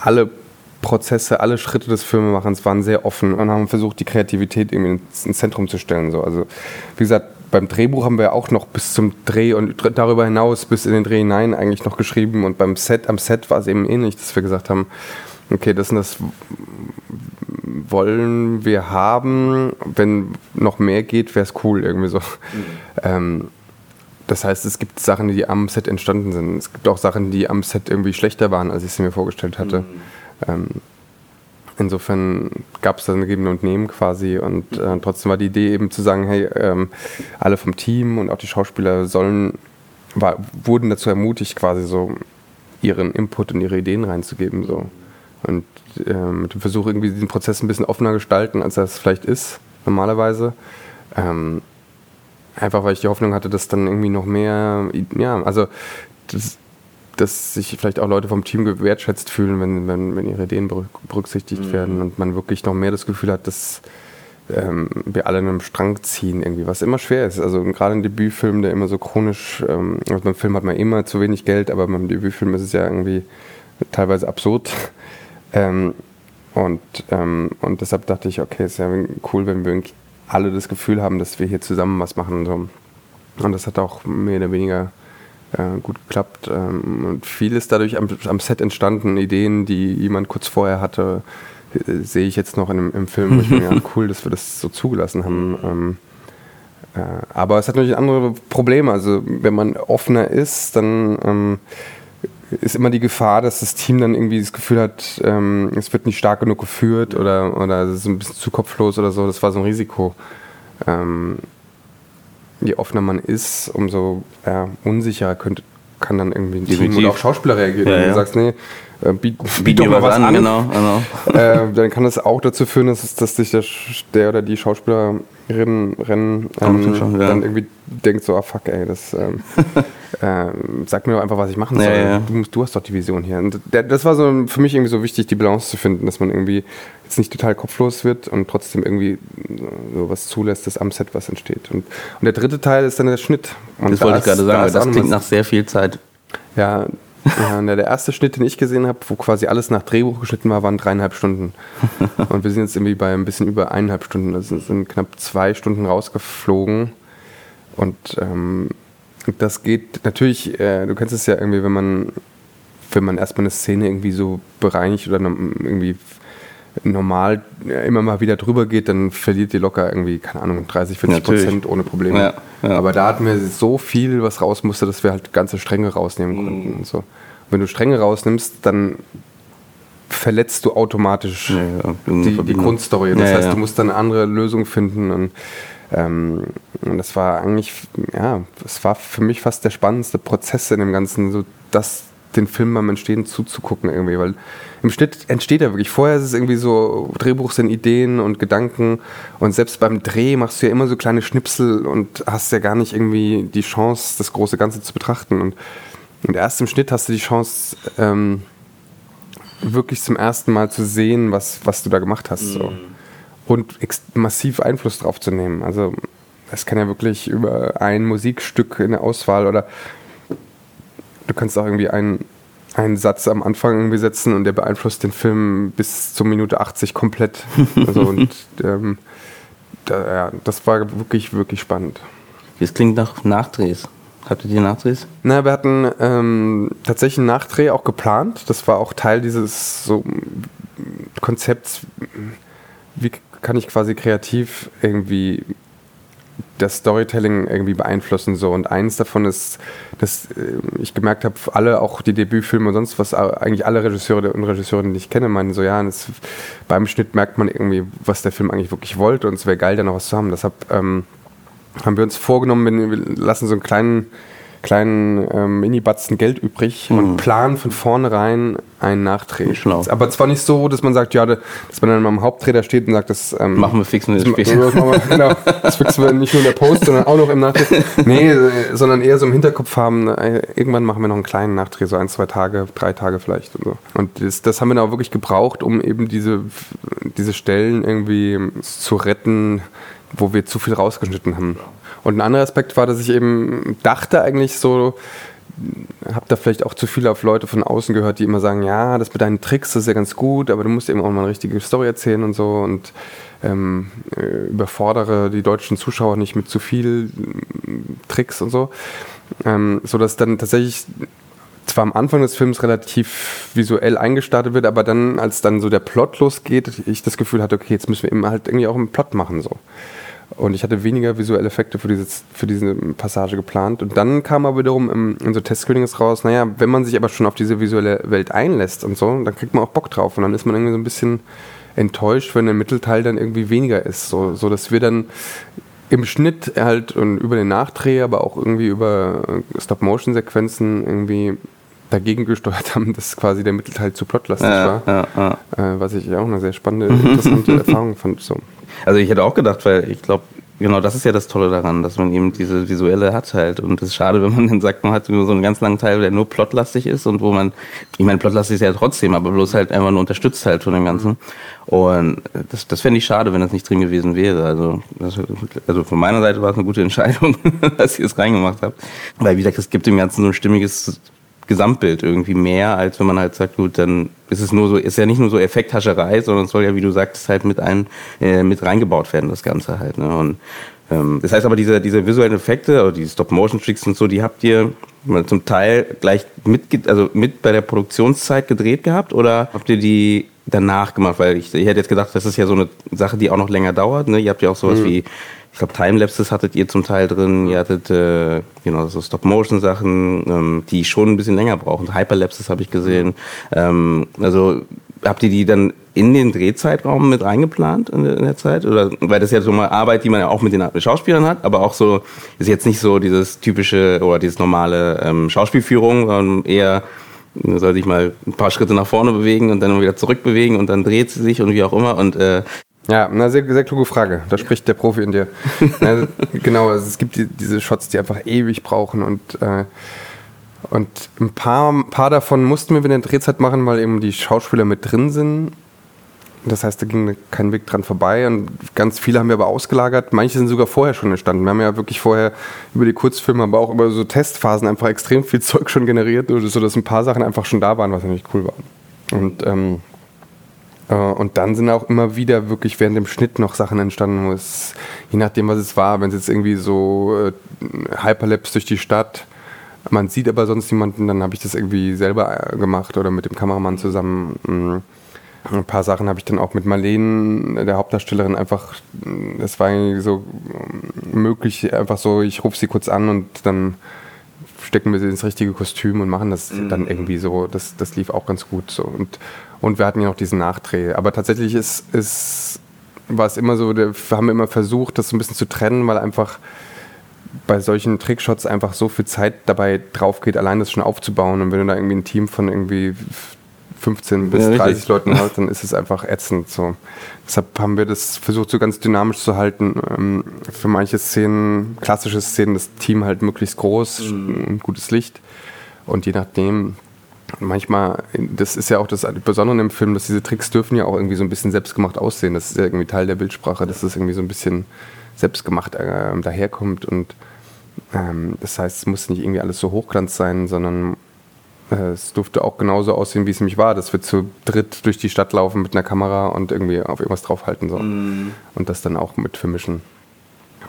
alle Prozesse, alle Schritte des Filmemachens waren sehr offen und haben versucht, die Kreativität irgendwie ins Zentrum zu stellen. So. Also wie gesagt, beim Drehbuch haben wir auch noch bis zum Dreh und darüber hinaus bis in den Dreh hinein eigentlich noch geschrieben. Und beim Set, am Set war es eben ähnlich, dass wir gesagt haben, okay, das und das wollen wir haben. Wenn noch mehr geht, wäre es cool irgendwie so. Mhm. Ähm, das heißt, es gibt Sachen, die am Set entstanden sind. Es gibt auch Sachen, die am Set irgendwie schlechter waren, als ich sie mir vorgestellt hatte. Mhm. Ähm, Insofern gab es ein Geben und Nehmen quasi und äh, trotzdem war die Idee eben zu sagen, hey, ähm, alle vom Team und auch die Schauspieler sollen, war, wurden dazu ermutigt, quasi so ihren Input und ihre Ideen reinzugeben. So. Und äh, mit dem Versuch, irgendwie diesen Prozess ein bisschen offener gestalten, als es vielleicht ist, normalerweise. Ähm, einfach weil ich die Hoffnung hatte, dass dann irgendwie noch mehr, ja, also das, dass sich vielleicht auch Leute vom Team gewertschätzt fühlen, wenn, wenn, wenn ihre Ideen berücksichtigt mhm. werden und man wirklich noch mehr das Gefühl hat, dass ähm, wir alle in einem Strang ziehen, irgendwie, was immer schwer ist. Also gerade ein Debütfilm, der immer so chronisch, ähm, also beim Film hat man immer zu wenig Geld, aber beim Debütfilm ist es ja irgendwie teilweise absurd. *laughs* Ähm, und, ähm, und deshalb dachte ich, okay, es ist ja cool, wenn wir alle das Gefühl haben, dass wir hier zusammen was machen. Und, so. und das hat auch mehr oder weniger äh, gut geklappt. Ähm, und viel ist dadurch am, am, Set entstanden, Ideen, die jemand kurz vorher hatte, äh, sehe ich jetzt noch in, im Film. Ich mir, *laughs* ja, cool, dass wir das so zugelassen haben. Ähm, äh, aber es hat natürlich andere Probleme. Also wenn man offener ist, dann ähm, ist immer die Gefahr, dass das Team dann irgendwie das Gefühl hat, ähm, es wird nicht stark genug geführt oder, oder es ist ein bisschen zu kopflos oder so. Das war so ein Risiko. Je offener man ist, umso ja, unsicherer könnte, kann dann irgendwie ein Definitiv. Team oder auch Schauspieler reagieren. Ja, Wenn du sagst, nee, äh, biet, Biet doch mal was an. genau, genau. *laughs* äh, dann kann das auch dazu führen, dass, dass sich der, der oder die Schauspielerin ähm, schon, ja. dann irgendwie denkt so, ah fuck ey, das ähm, *laughs* ähm, sag mir doch einfach, was ich machen Ja, soll. ja. Du, musst, du hast doch die Vision hier. Und der, das war so für mich irgendwie so wichtig, die Balance zu finden, dass man irgendwie jetzt nicht total kopflos wird und trotzdem irgendwie so was zulässt, dass am Set was entsteht. Und, und der dritte Teil ist dann der Schnitt. Und Das da wollte ich gerade da sagen, auch das klingt nach sehr viel Zeit. ja, ja, der erste Schnitt, den ich gesehen habe, wo quasi alles nach Drehbuch geschnitten war, waren dreieinhalb Stunden. *laughs* Und wir sind jetzt irgendwie bei ein bisschen über eineinhalb Stunden. Das sind- knapp zwei Stunden rausgeflogen. Und ähm, das geht natürlich, äh, du kennst es ja irgendwie, wenn man, wenn man erstmal eine Szene irgendwie so bereinigt oder irgendwie normal immer mal wieder drüber geht, dann verliert die locker irgendwie, keine Ahnung, 30, 40 Natürlich. Prozent ohne Probleme. Ja, ja. Aber da hatten wir so viel, was raus musste, dass wir halt ganze Stränge rausnehmen konnten. Und so. Wenn du Stränge rausnimmst, dann verletzt du automatisch Ja, die, die. Grundstory. Das heißt, du musst dann eine andere Lösung finden. Und, ähm, und das war eigentlich, ja, es war für mich fast der spannendste Prozess in dem Ganzen, so das den Film beim Entstehen zuzugucken irgendwie, weil im Schnitt entsteht er wirklich. Vorher ist es irgendwie so, Drehbuch sind Ideen und Gedanken und selbst beim Dreh machst du ja immer so kleine Schnipsel und hast ja gar nicht irgendwie die Chance, das große Ganze zu betrachten. Und, und erst im Schnitt hast du die Chance, ähm, wirklich zum ersten Mal zu sehen, was, was du da gemacht hast. So. Und ex- massiv Einfluss drauf zu nehmen. Also es kann ja wirklich über ein Musikstück in der Auswahl oder du kannst auch irgendwie einen, einen Satz am Anfang irgendwie setzen und der beeinflusst den Film bis zur Minute 80 komplett. Also *laughs* und ähm, da, ja, das war wirklich, wirklich spannend. Das klingt nach Nachdrehs. Habt ihr die Nachdrehs? Na, wir hatten ähm, tatsächlich einen Nachdreh auch geplant. Das war auch Teil dieses so Konzepts. Wie kann ich quasi kreativ irgendwie das Storytelling irgendwie beeinflussen so und eins davon ist, dass äh, ich gemerkt habe, alle auch die Debütfilme und sonst was, äh, eigentlich alle Regisseure und Regisseurinnen, die ich kenne, meinen so, ja, das, beim Schnitt merkt man irgendwie, was der Film eigentlich wirklich wollte und es wäre geil, da noch was zu haben. Deshalb ähm, haben wir uns vorgenommen, wir lassen so einen kleinen, kleinen ähm, Mini-Batzen Geld übrig und planen von vornherein einen Nachdreh. Schlau. Aber zwar nicht so, dass man sagt, ja, dass man dann am Hauptdreh da steht und sagt, das ähm, Machen wir fixen wir das, später. das, wir, genau, das fixen wir nicht nur in der Post, sondern auch noch im Nachdreh. *laughs* Nee, sondern eher so im Hinterkopf haben, äh, irgendwann machen wir noch einen kleinen Nachdreh, so ein, zwei Tage, drei Tage vielleicht und so. Und das, das haben wir dann auch wirklich gebraucht, um eben diese, diese Stellen irgendwie zu retten, wo wir zu viel rausgeschnitten haben. Und ein anderer Aspekt war, dass ich eben dachte eigentlich so, habe da vielleicht auch zu viel auf Leute von außen gehört, die immer sagen, ja, das mit deinen Tricks ist ja ganz gut, aber du musst eben auch mal eine richtige Story erzählen und so und ähm, äh, überfordere die deutschen Zuschauer nicht mit zu viel ähm, Tricks und so, ähm, so dass dann tatsächlich zwar am Anfang des Films relativ visuell eingestartet wird, aber dann, als dann so der Plot losgeht, ich das Gefühl hatte, okay, jetzt müssen wir eben halt irgendwie auch einen Plot machen so. Und ich hatte weniger visuelle Effekte für, dieses, für diese Passage geplant. Und dann kam aber wiederum im, in so Testscreenings raus, naja, wenn man sich aber schon auf diese visuelle Welt einlässt und so, dann kriegt man auch Bock drauf. Und dann ist man irgendwie so ein bisschen enttäuscht, wenn der Mittelteil dann irgendwie weniger ist. So, so dass wir dann im Schnitt halt und über den Nachdreh, aber auch irgendwie über äh, Stop-Motion-Sequenzen irgendwie dagegen gesteuert *laughs* haben, dass quasi der Mittelteil zu plotlastig Ja, war. ja, ja. Äh, was ich auch eine sehr spannende, *laughs* interessante Erfahrung fand. So. Also ich hätte auch gedacht, weil ich glaube, genau das ist ja das Tolle daran, dass man eben diese visuelle hat halt. Und es ist schade, wenn man dann sagt, man hat so einen ganz langen Teil, der nur plotlastig ist und wo man, ich meine, plotlastig ist ja trotzdem, aber bloß halt einfach nur unterstützt halt von dem Ganzen. Und das, das fände ich schade, wenn das nicht drin gewesen wäre. Also, das, also von meiner Seite war es eine gute Entscheidung, *laughs* dass ihr es reingemacht habt. Weil, wie gesagt, es gibt dem Ganzen so ein stimmiges Gesamtbild irgendwie mehr, als wenn man halt sagt, gut, dann ist es nur so, ist ja nicht nur so Effekthascherei, sondern es soll ja, wie du sagst, halt mit ein, äh, mit reingebaut werden, das Ganze halt. Ne? Und ähm, das heißt aber, diese, diese visuellen Effekte, oder die Stop-Motion-Tricks und so, die habt ihr zum Teil gleich mit, also mit bei der Produktionszeit gedreht gehabt oder habt ihr die danach gemacht? Weil ich, ich hätte jetzt gedacht, das ist ja so eine Sache, die auch noch länger dauert. Ne? Ihr habt ja auch sowas wie ich glaube, Timelapses hattet ihr zum Teil drin, ihr hattet äh, genau so Stop-Motion-Sachen, ähm, die schon ein bisschen länger brauchen. Hyperlapses habe ich gesehen. Ähm, also habt ihr die dann in den Drehzeitraum mit eingeplant in der, in der, Zeit? Oder weil das ja so mal Arbeit, die man ja auch mit den Schauspielern hat, aber auch so ist jetzt nicht so dieses typische oder dieses normale ähm, Schauspielführung, sondern eher soll sich mal ein paar Schritte nach vorne bewegen und dann wieder zurückbewegen und dann dreht sie sich und wie auch immer. Und äh, ja, eine sehr, sehr kluge Frage. Da spricht der Profi in dir. *laughs* ja, genau, also es gibt die, diese Shots, die einfach ewig brauchen und, äh, und ein paar, ein paar davon mussten wir in der Drehzeit machen, weil eben die Schauspieler mit drin sind. Das heißt, da ging kein Weg dran vorbei und ganz viele haben wir aber ausgelagert. Manche sind sogar vorher schon entstanden. Wir haben ja wirklich vorher über die Kurzfilme, aber auch über so Testphasen einfach extrem viel *laughs* Zeug schon generiert, sodass ein paar Sachen einfach schon da waren, was natürlich cool war. Und ähm, äh, und dann sind auch immer wieder wirklich während dem Schnitt noch Sachen entstanden, wo es, je nachdem, was es war, wenn es jetzt irgendwie so äh, Hyperlapse durch die Stadt, man sieht aber sonst niemanden, dann habe ich das irgendwie selber äh, gemacht oder mit dem Kameramann zusammen. Mm. Ein paar Sachen habe ich dann auch mit Marlene, der Hauptdarstellerin, einfach, das war irgendwie so mm, möglich, einfach so, ich rufe sie kurz an und dann stecken wir sie ins richtige Kostüm und machen das mhm. dann irgendwie so. Das, das lief auch ganz gut so. Und und wir hatten ja noch diesen Nachdreh. Aber tatsächlich ist, ist, war es immer so, wir haben immer versucht, das so ein bisschen zu trennen, weil einfach bei solchen Trickshots einfach so viel Zeit dabei drauf geht, allein das schon aufzubauen. Und wenn du da irgendwie ein Team von irgendwie 15 bis ja, 30 richtig. Leuten hast, dann ist es einfach ätzend. So. Deshalb haben wir das versucht, so ganz dynamisch zu halten. Ähm, für manche Szenen, klassische Szenen, das Team halt möglichst groß, mhm. gutes Licht. Und je nachdem, manchmal, das ist ja auch das Besondere im Film, dass diese Tricks dürfen ja auch irgendwie so ein bisschen selbstgemacht aussehen. Das ist ja irgendwie Teil der Bildsprache, dass das irgendwie so ein bisschen selbstgemacht äh, daherkommt. Und ähm, das heißt, es muss nicht irgendwie alles so hochglanz sein, sondern äh, es durfte auch genauso aussehen, wie es nämlich war, dass wir zu dritt durch die Stadt laufen mit einer Kamera und irgendwie auf irgendwas draufhalten so. Mm. Und das dann auch mit vermischen.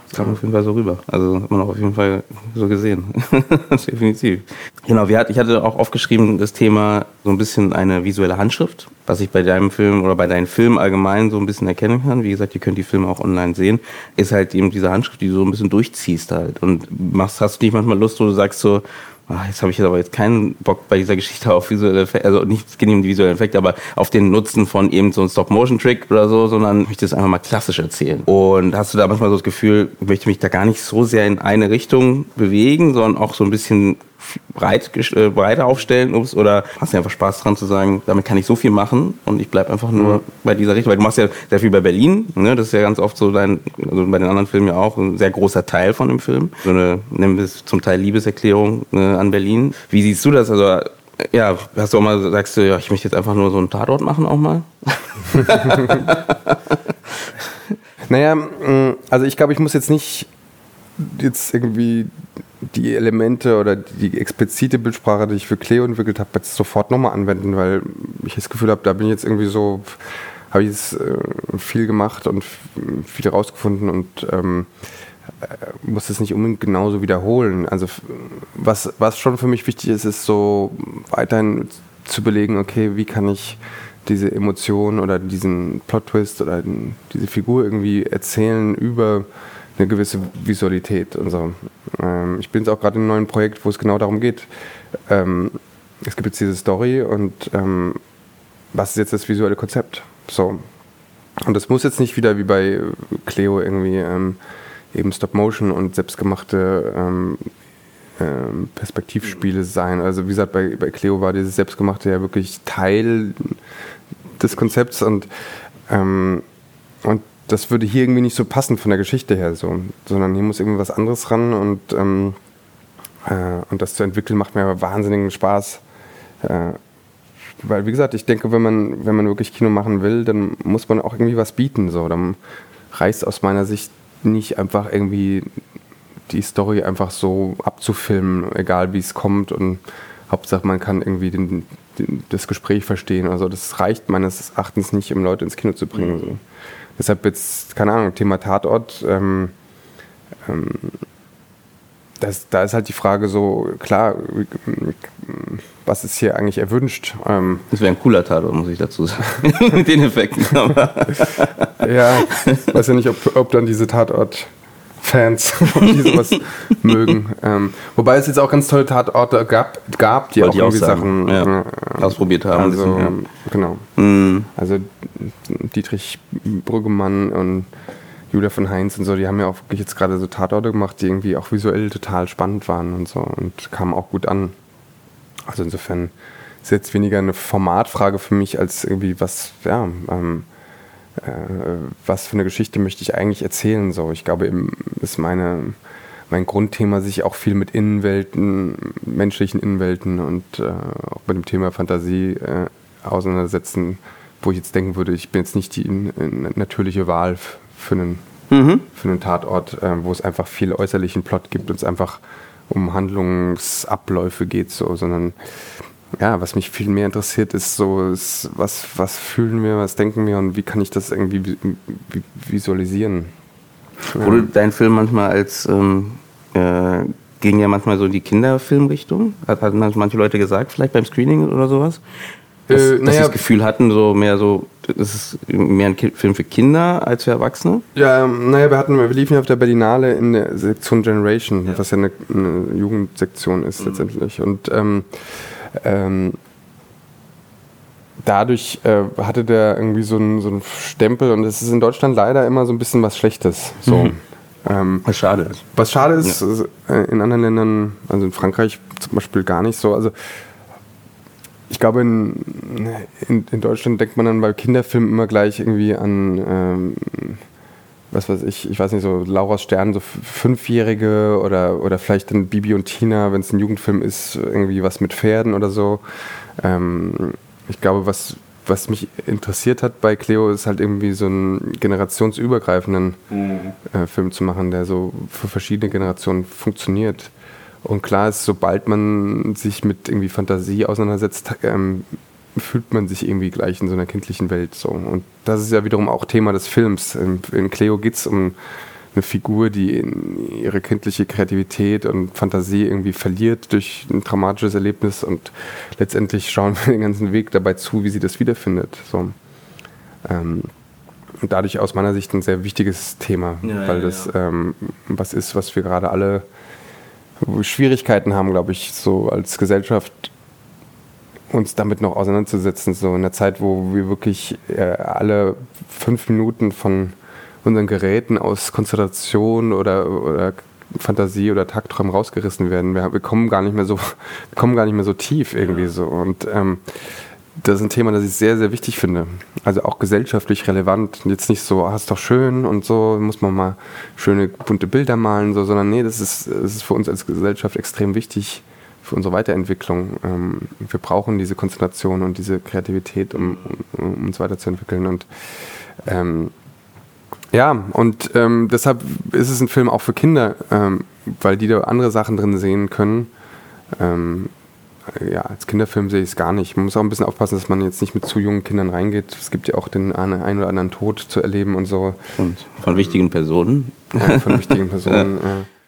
Das kam auf jeden Fall so rüber. Also hat man auch auf jeden Fall so gesehen. *laughs* Definitiv. Genau, wir hat, ich hatte auch aufgeschrieben das Thema so ein bisschen eine visuelle Handschrift, was ich bei deinem Film oder bei deinen Filmen allgemein so ein bisschen erkennen kann. Wie gesagt, ihr könnt die Filme auch online sehen. Ist halt eben diese Handschrift, die du so ein bisschen durchziehst halt. Und machst, hast du nicht manchmal Lust, wo du sagst so, ach, jetzt habe ich aber jetzt keinen Bock bei dieser Geschichte auf visuelle Effekte, also nicht genehm die visuellen Effekte, aber auf den Nutzen von eben so einem Stop-Motion-Trick oder so, sondern möchte es einfach mal klassisch erzählen. Und hast du da manchmal so das Gefühl, ich möchte mich da gar nicht so sehr in eine Richtung bewegen, sondern auch so ein bisschen breit, äh, breiter aufstellen ups, oder hast du einfach Spaß dran zu sagen, damit kann ich so viel machen und ich bleibe einfach nur mhm. bei dieser Richtung, weil du machst ja sehr viel bei Berlin, ne? das ist ja ganz oft so dein, also bei den anderen Filmen ja auch ein sehr großer Teil von dem Film, so eine, nennen wir es zum Teil Liebeserklärung ne, an Berlin. Wie siehst du das? Also ja, hast du auch mal, sagst du, ja, ich möchte jetzt einfach nur so einen Tatort machen auch mal? *laughs* naja, mm, also ich glaube, ich muss jetzt nicht jetzt irgendwie die Elemente oder die explizite Bildsprache, die ich für Cleo entwickelt habe, jetzt sofort nochmal anwenden, weil ich das Gefühl habe, da bin ich jetzt irgendwie so, habe ich jetzt äh, viel gemacht und viel rausgefunden und ähm, äh, muss das nicht unbedingt genauso wiederholen. Also was, was schon für mich wichtig ist, ist so weiterhin zu belegen, okay, wie kann ich diese Emotion oder diesen Plot-Twist oder diese Figur irgendwie erzählen über eine gewisse Visualität und so. Ähm, ich bin jetzt auch gerade in einem neuen Projekt, wo es genau darum geht. Ähm, es gibt jetzt diese Story und ähm, was ist jetzt das visuelle Konzept? So. Und das muss jetzt nicht wieder wie bei Cleo irgendwie ähm, eben Stop-Motion und selbstgemachte ähm, ähm, Perspektivspiele sein. Also wie gesagt, bei, bei Cleo war dieses Selbstgemachte ja wirklich Teil des Konzepts und, ähm, und das würde hier irgendwie nicht so passen von der Geschichte her so, sondern hier muss irgendwie was anderes ran und, ähm, äh, und das zu entwickeln macht mir wahnsinnigen Spaß. Äh, weil, wie gesagt, ich denke, wenn man, wenn man wirklich Kino machen will, dann muss man auch irgendwie was bieten. So. Dann reicht aus meiner Sicht nicht einfach irgendwie die Story einfach so abzufilmen, egal wie es kommt und Hauptsache man kann irgendwie den, den, das Gespräch verstehen. Also das reicht meines Erachtens nicht, um Leute ins Kino zu bringen. So. Deshalb jetzt, keine Ahnung, Thema Tatort, ähm, ähm, das, da ist halt die Frage so, klar, was ist hier eigentlich erwünscht? Ähm, das wäre ein cooler Tatort, muss ich dazu sagen, *laughs* mit den Effekten. *laughs* ja, weiß ja nicht, ob, ob dann diese Tatort Fans, *laughs* die sowas *laughs* mögen. Ähm, wobei es jetzt auch ganz tolle Tatorte gab, gab die Wollte auch irgendwie auch Sachen ja. äh, Ausprobiert haben. Also, bisschen, genau. Mhm. Also Dietrich Brüggemann und Julia von Heinz und so, die haben ja auch wirklich jetzt gerade so Tatorte gemacht, die irgendwie auch visuell total spannend waren und so und kamen auch gut an. Also insofern ist jetzt weniger eine Formatfrage für mich als irgendwie was, ja, ähm, äh, was für eine Geschichte möchte ich eigentlich erzählen. So, ich glaube, eben ist meine mein Grundthema sich auch viel mit Innenwelten, menschlichen Innenwelten und äh, auch mit dem Thema Fantasie äh, auseinandersetzen, wo ich jetzt denken würde, ich bin jetzt nicht die in, in, natürliche Wahl für einen, Mhm. für einen Tatort, äh, wo es einfach viel äußerlichen Plot gibt und es einfach um Handlungsabläufe geht, so, sondern ja, was mich viel mehr interessiert, ist so, ist, was, was fühlen wir, was denken wir und wie kann ich das irgendwie vi- vi- visualisieren? Wurde dein Film manchmal als, ähm, äh, ging ja manchmal so in die Kinderfilmrichtung? Hat, hatten manche Leute gesagt, vielleicht beim Screening oder sowas? Dass, Äh, dass naja- sie das Gefühl hatten, so mehr so, das ist mehr ein Film für Kinder als für Erwachsene? Ja, ähm, naja, wir hatten, wir liefen ja auf der Berlinale in der Sektion Generation, was ja eine, eine Jugendsektion ist letztendlich. Und ähm, ähm, dadurch äh, hatte der irgendwie so einen, so Stempel und es ist in Deutschland leider immer so ein bisschen was Schlechtes. So. Ähm, Was schade ist. was schade ist, ist, äh, in anderen Ländern, also in Frankreich zum Beispiel gar nicht so. Also ich glaube, in, in, in Deutschland denkt man dann bei Kinderfilmen immer gleich irgendwie an, ähm, was weiß ich, ich weiß nicht, so Laura's Stern, so Fünfjährige oder, oder vielleicht dann Bibi und Tina, wenn es ein Jugendfilm ist, irgendwie was mit Pferden oder so. Ähm, ich glaube, was, was mich interessiert hat bei Cleo, ist halt irgendwie so einen generationsübergreifenden äh, Film zu machen, der so für verschiedene Generationen funktioniert. Und klar ist, sobald man sich mit irgendwie Fantasie auseinandersetzt, ähm, fühlt man sich irgendwie gleich in so einer kindlichen Welt. So. Und das ist ja wiederum auch Thema des Films. In, in Cleo geht es um eine Figur, die ihre kindliche Kreativität und Fantasie irgendwie verliert durch ein traumatisches Erlebnis und letztendlich schauen wir den ganzen Weg dabei zu, wie sie das wiederfindet. So. Ähm, und dadurch aus meiner Sicht ein sehr wichtiges Thema, Ja, weil ja, das ähm, was ist, was wir gerade alle Schwierigkeiten haben, glaube ich, so als Gesellschaft uns damit noch auseinanderzusetzen, so in der Zeit, wo wir wirklich äh, alle fünf Minuten von unseren Geräten aus Konzentration oder, oder Fantasie oder Tagträumen rausgerissen werden. Wir, wir kommen gar nicht mehr so, *laughs* kommen gar nicht mehr so tief irgendwie so. Und ähm, das ist ein Thema, das ich sehr, sehr wichtig finde. Also auch gesellschaftlich relevant. Jetzt nicht so, ah, ist doch schön und so, muss man mal schöne bunte Bilder malen, so, sondern nee, das ist, das ist für uns als Gesellschaft extrem wichtig für unsere Weiterentwicklung. Ähm, wir brauchen diese Konzentration und diese Kreativität, um, um, um uns weiterzuentwickeln. Und ähm, ja, und ähm, deshalb ist es ein Film auch für Kinder, ähm, weil die da andere Sachen drin sehen können. Ähm, ja, als Kinderfilm sehe ich es gar nicht. Man muss auch ein bisschen aufpassen, dass man jetzt nicht mit zu jungen Kindern reingeht. Es gibt ja auch den einen oder anderen Tod zu erleben und so Und von wichtigen Personen. ja, von wichtigen Personen. *laughs* äh.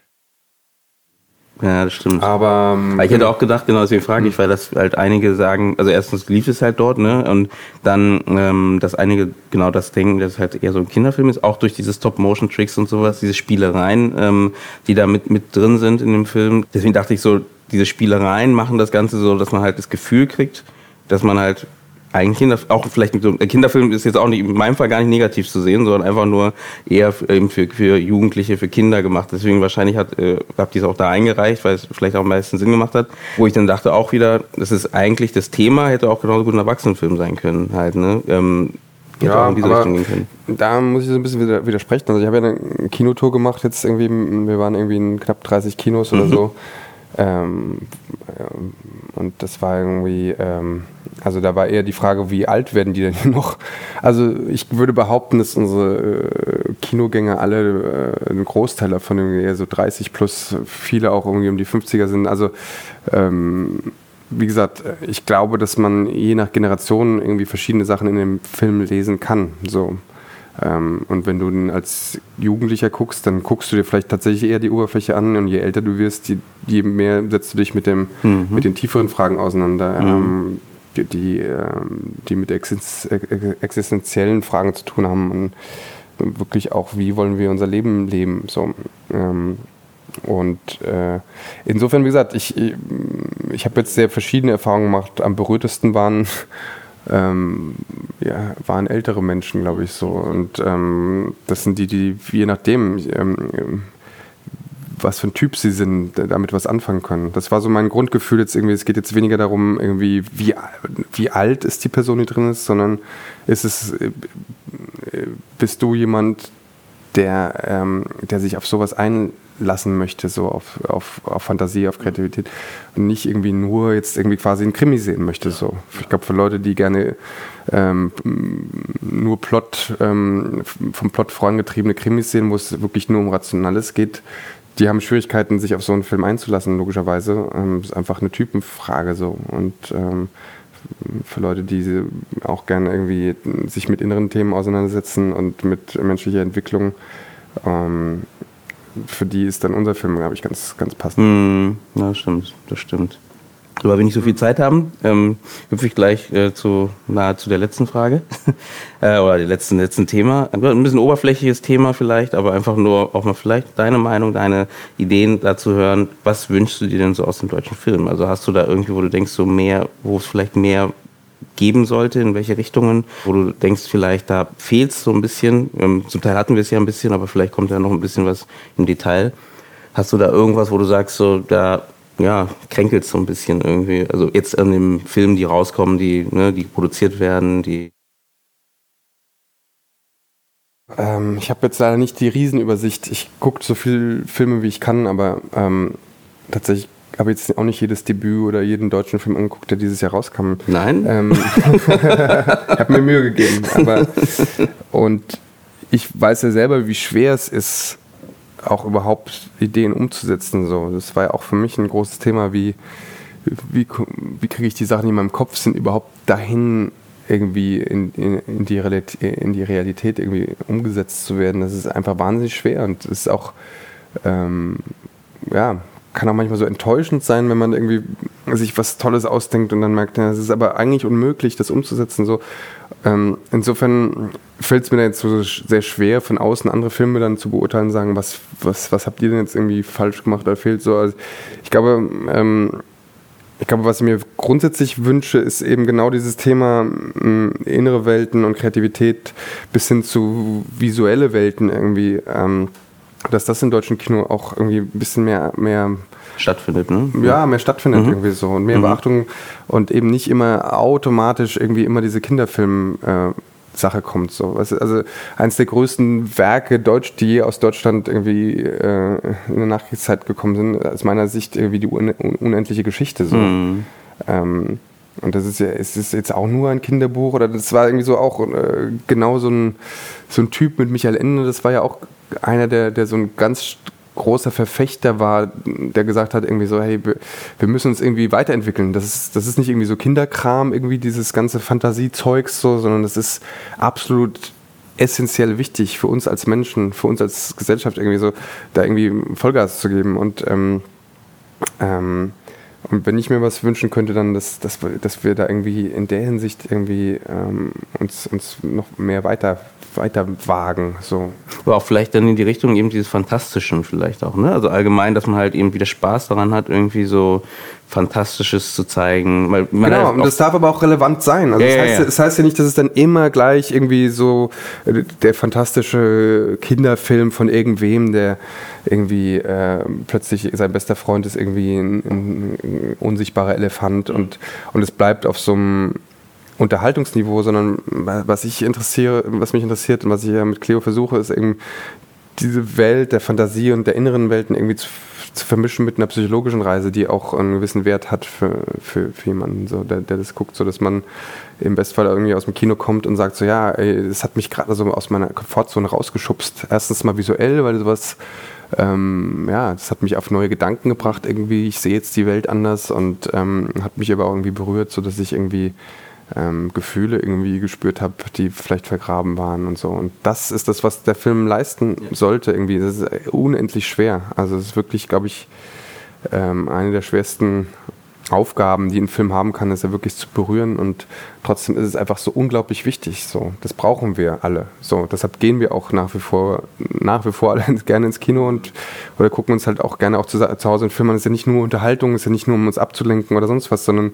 Ja, das stimmt. Aber ähm, Aber ich hätte auch gedacht, genau deswegen frage ich, weil das halt einige sagen, also erstens lief es halt dort, ne? Und dann, ähm, dass einige genau das denken, dass es halt eher so ein Kinderfilm ist, auch durch diese Stop-Motion-Tricks und sowas, diese Spielereien, ähm, die da mit, mit drin sind in dem Film. Deswegen dachte ich so, diese Spielereien machen das Ganze so, dass man halt das Gefühl kriegt, dass man halt eigentlich Kinder, auch vielleicht so ein Kinderfilm ist jetzt auch nicht in meinem Fall gar nicht negativ zu sehen, sondern einfach nur eher für, eben für, für Jugendliche, für Kinder gemacht. Deswegen wahrscheinlich hat, äh, habt ihr es auch da eingereicht, weil es vielleicht auch am meisten Sinn gemacht hat. Wo ich dann dachte auch wieder, das ist eigentlich das Thema, hätte auch genauso gut ein Erwachsenenfilm sein können, halt, ne? Ähm, Ja, aber da muss ich so ein bisschen widersprechen. Also ich habe ja eine Kinotour gemacht, jetzt irgendwie, wir waren irgendwie in knapp 30 Kinos oder so. Ähm, ähm, und das war irgendwie, ähm, also da war eher die Frage, wie alt werden die denn *laughs* noch? Also ich würde behaupten, dass unsere äh, Kinogänger alle, äh, ein Großteil davon eher so 30 plus, viele auch irgendwie um die 50er sind. Also ähm, wie gesagt, ich glaube, dass man je nach Generation irgendwie verschiedene Sachen in dem Film lesen kann. So. Ähm, und wenn du ihn als Jugendlicher guckst, dann guckst du dir vielleicht tatsächlich eher die Oberfläche an und je älter du wirst, je, mehr setzt du dich mit, dem, mit den tieferen Fragen auseinander, ähm, die, die, ähm, die mit äh, existenziellen Fragen zu tun haben. Und wirklich auch, wie wollen wir unser Leben leben. So, und äh, insofern, wie gesagt, ich, ich habe jetzt sehr verschiedene Erfahrungen gemacht. Am berührtesten waren, ähm, ja, waren ältere Menschen, glaube ich, so. Und ähm, das sind die, die je nachdem, ähm, was für ein Typ sie sind, damit was anfangen können. Das war so mein Grundgefühl jetzt irgendwie. Es geht jetzt weniger darum, irgendwie, wie, wie alt ist die Person, die drin ist, sondern ist es, äh, bist du jemand, der, ähm, der sich auf sowas einlassen möchte, so auf, auf, auf Fantasie, auf Kreativität und nicht irgendwie nur jetzt irgendwie quasi einen Krimi sehen möchte. So. Ich glaube, für Leute, die gerne ähm, nur Plot, ähm, vom Plot vorangetriebene Krimis sehen, wo es wirklich nur um Rationales geht, die haben Schwierigkeiten, sich auf so einen Film einzulassen, logischerweise. Ähm, ist einfach eine Typenfrage so. Und ähm, für Leute, die auch gerne irgendwie sich mit inneren Themen auseinandersetzen und mit menschlicher Entwicklung, ähm, für die ist dann unser Film, glaube ich, ganz, ganz passend. Mm, das stimmt, das stimmt. Aber wir nicht so viel Zeit haben, ähm, hüpfe ich gleich äh, zu nahezu der letzten Frage *laughs* äh, oder dem letzten, letzten Thema. Ein bisschen oberflächliches Thema vielleicht, aber einfach nur auch mal vielleicht deine Meinung, deine Ideen dazu hören. Was wünschst du dir denn so aus dem deutschen Film? Also hast du da irgendwie, wo du denkst, so mehr, wo es vielleicht mehr geben sollte, in welche Richtungen, wo du denkst, vielleicht da fehlt es so ein bisschen. Ähm, zum Teil hatten wir es ja ein bisschen, aber vielleicht kommt da noch ein bisschen was im Detail. Hast du da irgendwas, wo du sagst, so da ja, kränkelt so ein bisschen irgendwie. Also jetzt an den Filmen, die rauskommen, die, ne, die produziert werden, die. Ähm, ich habe jetzt leider nicht die Riesenübersicht. Ich gucke so viele Filme, wie ich kann, aber ähm, tatsächlich habe jetzt auch nicht jedes Debüt oder jeden deutschen Film angeguckt, der dieses Jahr rauskam. Nein? Ähm, *laughs* ich habe mir Mühe gegeben. Aber, und ich weiß ja selber, wie schwer es ist, auch überhaupt Ideen umzusetzen. So. Das war ja auch für mich ein großes Thema, wie, wie, wie kriege ich die Sachen, die in meinem Kopf sind, überhaupt dahin irgendwie in, in, in, die Realität, in die Realität irgendwie umgesetzt zu werden. Das ist einfach wahnsinnig schwer und ist auch, ähm, ja, kann auch manchmal so enttäuschend sein, wenn man irgendwie sich was Tolles ausdenkt und dann merkt, es ist aber eigentlich unmöglich, das umzusetzen. So. Ähm, insofern fällt es mir da jetzt so sehr schwer, von außen andere Filme dann zu beurteilen und sagen, was, was, was habt ihr denn jetzt irgendwie falsch gemacht oder fehlt so. Also ich glaube, ähm, ich glaube, was ich mir grundsätzlich wünsche, ist eben genau dieses Thema äh, innere Welten und Kreativität bis hin zu visuelle Welten irgendwie, ähm, dass das im deutschen Kino auch irgendwie ein bisschen mehr, mehr stattfindet, ne? Ja, mehr stattfindet mhm. irgendwie so und mehr mhm. Beachtung und eben nicht immer automatisch irgendwie immer diese Kinderfilm äh, Sache kommt. So. Also eines der größten Werke, Deutsch, die je aus Deutschland irgendwie äh, in der Nachkriegszeit gekommen sind, aus meiner Sicht irgendwie die un unendliche Geschichte. So. Mhm. Ähm, und das ist ja, ist es jetzt auch nur ein Kinderbuch oder das war irgendwie so auch äh, genau so ein, so ein Typ mit Michael Ende, das war ja auch einer, der, der so ein ganz großer Verfechter war, der gesagt hat, irgendwie so, hey, wir müssen uns irgendwie weiterentwickeln. Das ist, das ist nicht irgendwie so Kinderkram, irgendwie dieses ganze Fantasiezeugs so, sondern das ist absolut essentiell wichtig für uns als Menschen, für uns als Gesellschaft irgendwie so, da irgendwie Vollgas zu geben. Und, ähm, ähm, und wenn ich mir was wünschen könnte, dann, dass, dass, dass wir da irgendwie in der Hinsicht irgendwie ähm, uns, uns noch mehr weiter weiter wagen. So. Aber auch vielleicht dann in die Richtung eben dieses Fantastischen vielleicht auch, ne? Also allgemein, dass man halt eben wieder Spaß daran hat, irgendwie so Fantastisches zu zeigen. Weil genau, und das darf aber auch relevant sein. Also ja, das, heißt, ja. das heißt ja nicht, dass es dann immer gleich irgendwie so äh, der fantastische Kinderfilm von irgendwem, der irgendwie äh, plötzlich sein bester Freund ist irgendwie ein, ein unsichtbarer Elefant und, und es bleibt auf so einem Unterhaltungsniveau, sondern was ich interessiere, was mich interessiert und was ich ja mit Cleo versuche, ist eben diese Welt der Fantasie und der inneren Welten irgendwie zu, zu vermischen mit einer psychologischen Reise, die auch einen gewissen Wert hat für, für, für jemanden, so, der, der das guckt, so dass man im Bestfall irgendwie aus dem Kino kommt und sagt so, ja, das hat mich gerade so aus meiner Komfortzone rausgeschubst. Erstens mal visuell, weil sowas ähm, ja, das hat mich auf neue Gedanken gebracht irgendwie. Ich sehe jetzt die Welt anders und ähm, hat mich aber auch irgendwie berührt, so dass ich irgendwie ähm, Gefühle irgendwie gespürt habe, die vielleicht vergraben waren und so. Und das ist das, was der Film leisten ja. sollte irgendwie. Das ist unendlich schwer. Also es ist wirklich, glaube ich, ähm, eine der schwersten Aufgaben, die ein Film haben kann, ist ja wirklich zu berühren und trotzdem ist es einfach so unglaublich wichtig. So, das brauchen wir alle. So, deshalb gehen wir auch nach wie vor, nach wie vor alle *laughs* gerne ins Kino und oder gucken uns halt auch gerne auch zu, zu Hause einen Film an. Es ist ja nicht nur Unterhaltung, es ist ja nicht nur um uns abzulenken oder sonst was, sondern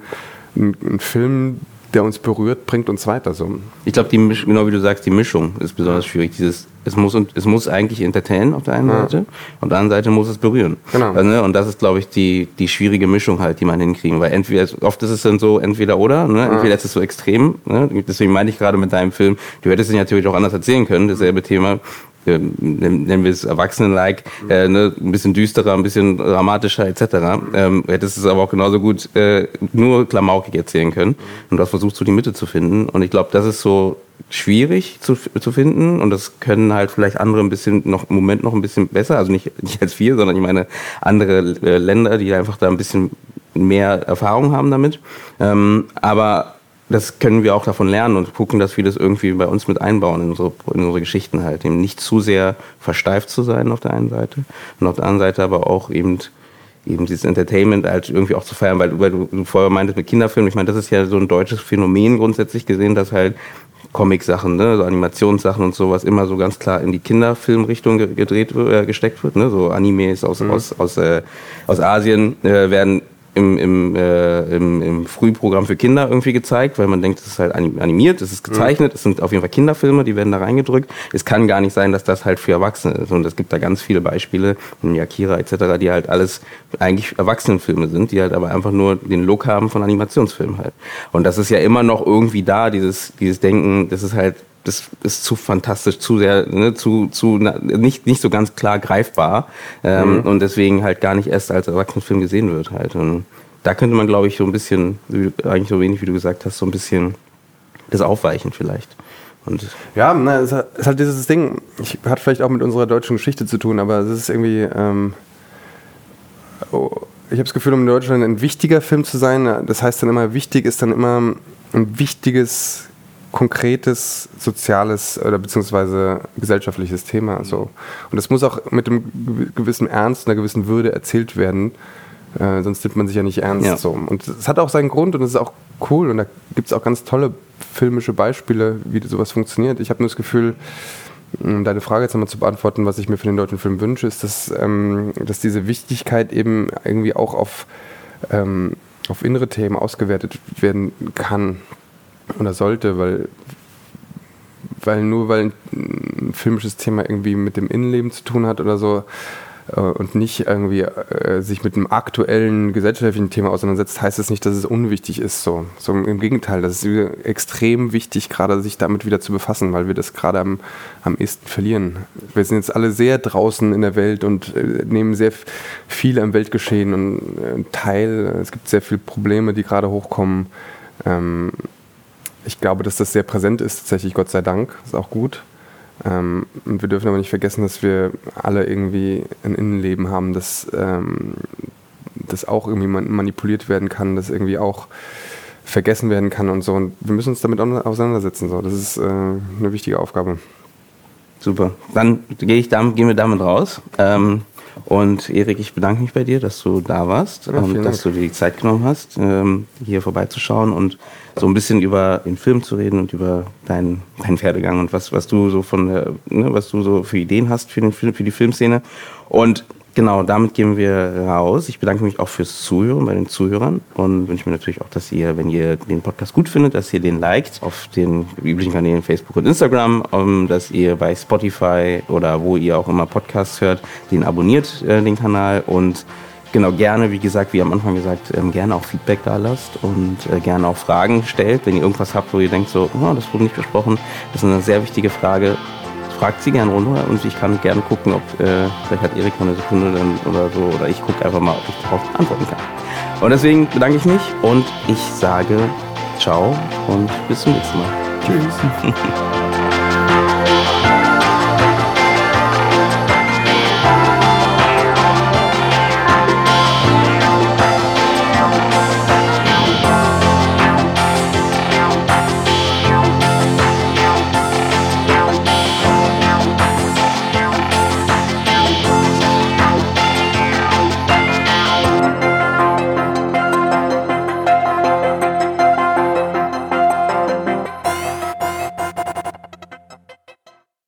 ein, ein Film, der uns berührt, bringt uns weiter. So. Ich glaube, genau wie du sagst, die Mischung ist besonders schwierig. Dieses, es muss, es muss eigentlich entertainen auf der einen ja. Seite, auf der anderen Seite muss es berühren. Genau. Also, ne? Und das ist, glaube ich, die, die schwierige Mischung halt, die man hinkriegen. Weil entweder, oft ist es dann so, entweder oder, ne? entweder ja. ist es so extrem. Ne? Deswegen meine ich gerade mit deinem Film, du hättest ihn natürlich auch anders erzählen können, dasselbe Thema nennen wir es Erwachsenen-like, äh, ne, ein bisschen düsterer, ein bisschen dramatischer etc. Ähm, hättest es aber auch genauso gut äh, nur klamaukig erzählen können. Und du hast versucht, so die Mitte zu finden. Und ich glaube, das ist so schwierig zu, zu finden und das können halt vielleicht andere ein bisschen noch im Moment noch ein bisschen besser, also nicht, *laughs* nicht als wir, sondern ich meine andere äh, Länder, die einfach da ein bisschen mehr Erfahrung haben damit. Ähm, aber das können wir auch davon lernen und gucken, dass wir das irgendwie bei uns mit einbauen in unsere, in unsere Geschichten halt. Eben nicht zu sehr versteift zu sein auf der einen Seite und auf der anderen Seite aber auch eben eben dieses Entertainment halt irgendwie auch zu feiern, weil, weil du, du vorher meintest mit Kinderfilmen, ich meine, das ist ja so ein deutsches Phänomen grundsätzlich gesehen, dass halt Comic-Sachen, ne, so Animationssachen und sowas immer so ganz klar in die Kinderfilmrichtung gedreht, äh, gesteckt wird. Ne? So Animes aus, mhm. aus, aus, äh, aus Asien äh, werden im, im, äh, im, im Frühprogramm für Kinder irgendwie gezeigt, weil man denkt, es ist halt animiert, es ist gezeichnet, es sind auf jeden Fall Kinderfilme, die werden da reingedrückt. Es kann gar nicht sein, dass das halt für Erwachsene ist. Und es gibt da ganz viele Beispiele, Yakira etc., die halt alles eigentlich Erwachsenenfilme sind, die halt aber einfach nur den Look haben von Animationsfilmen halt. Und das ist ja immer noch irgendwie da, dieses, dieses Denken, das ist halt das ist zu fantastisch, zu sehr, ne, zu, zu nicht, nicht so ganz klar greifbar ähm, mhm. und deswegen halt gar nicht erst als Erwachsenenfilm gesehen wird halt. Und da könnte man, glaube ich, so ein bisschen, eigentlich so wenig wie du gesagt hast, so ein bisschen das aufweichen vielleicht. Und ja, na, es ist halt dieses Ding, ich, hat vielleicht auch mit unserer deutschen Geschichte zu tun, aber es ist irgendwie, ähm, oh, ich habe das Gefühl, um in Deutschland ein wichtiger Film zu sein, das heißt dann immer, wichtig ist dann immer ein wichtiges konkretes soziales oder beziehungsweise gesellschaftliches Thema. So. Und das muss auch mit einem gewissen Ernst, einer gewissen Würde erzählt werden. Äh, sonst nimmt man sich ja nicht ernst. Ja. So. Und es hat auch seinen Grund und es ist auch cool. Und da gibt es auch ganz tolle filmische Beispiele, wie sowas funktioniert. Ich habe nur das Gefühl, um deine Frage jetzt nochmal zu beantworten, was ich mir für den deutschen Film wünsche, ist, dass, ähm, dass diese Wichtigkeit eben irgendwie auch auf, ähm, auf innere Themen ausgewertet werden kann oder sollte, weil, weil nur weil ein filmisches Thema irgendwie mit dem Innenleben zu tun hat oder so äh, und nicht irgendwie äh, sich mit einem aktuellen gesellschaftlichen Thema auseinandersetzt, heißt es das nicht, dass es unwichtig ist. So, so im Gegenteil, das ist extrem wichtig, gerade sich damit wieder zu befassen, weil wir das gerade am, am ehesten verlieren. Wir sind jetzt alle sehr draußen in der Welt und äh, nehmen sehr viel am Weltgeschehen und äh, teil. Es gibt sehr viele Probleme, die gerade hochkommen. Ähm, ich glaube, dass das sehr präsent ist, tatsächlich, Gott sei Dank. Ist auch gut. Ähm, wir dürfen aber nicht vergessen, dass wir alle irgendwie ein Innenleben haben, das, ähm, das auch irgendwie manipuliert werden kann, das irgendwie auch vergessen werden kann und so. Und wir müssen uns damit auseinandersetzen. So. Das ist äh, eine wichtige Aufgabe. Super. Dann gehe ich damit, gehen wir damit raus. Ähm, und Erik, ich bedanke mich bei dir, dass du da warst ja, und dass Dank. du dir die Zeit genommen hast, ähm, hier vorbeizuschauen und so ein bisschen über den Film zu reden und über deinen, deinen Pferdegang und was, was du so von der, ne, was du so für Ideen hast für den für die Filmszene. Und Genau, damit gehen wir raus. Ich bedanke mich auch fürs Zuhören bei den Zuhörern und wünsche mir natürlich auch, dass ihr, wenn ihr den Podcast gut findet, dass ihr den liked auf den üblichen Kanälen Facebook und Instagram, um, dass ihr bei Spotify oder wo ihr auch immer Podcasts hört, den abonniert, äh, den Kanal und genau gerne, wie gesagt, wie am Anfang gesagt, ähm, gerne auch Feedback da lasst und äh, gerne auch Fragen stellt, wenn ihr irgendwas habt, wo ihr denkt so, oh, das wurde nicht besprochen, das ist eine sehr wichtige Frage fragt sie gerne runter und ich kann gerne gucken, ob äh, vielleicht hat Erik noch eine Sekunde dann oder so oder ich gucke einfach mal, ob ich darauf antworten kann. Und deswegen bedanke ich mich und ich sage ciao und bis zum nächsten Mal. Tschüss. *laughs*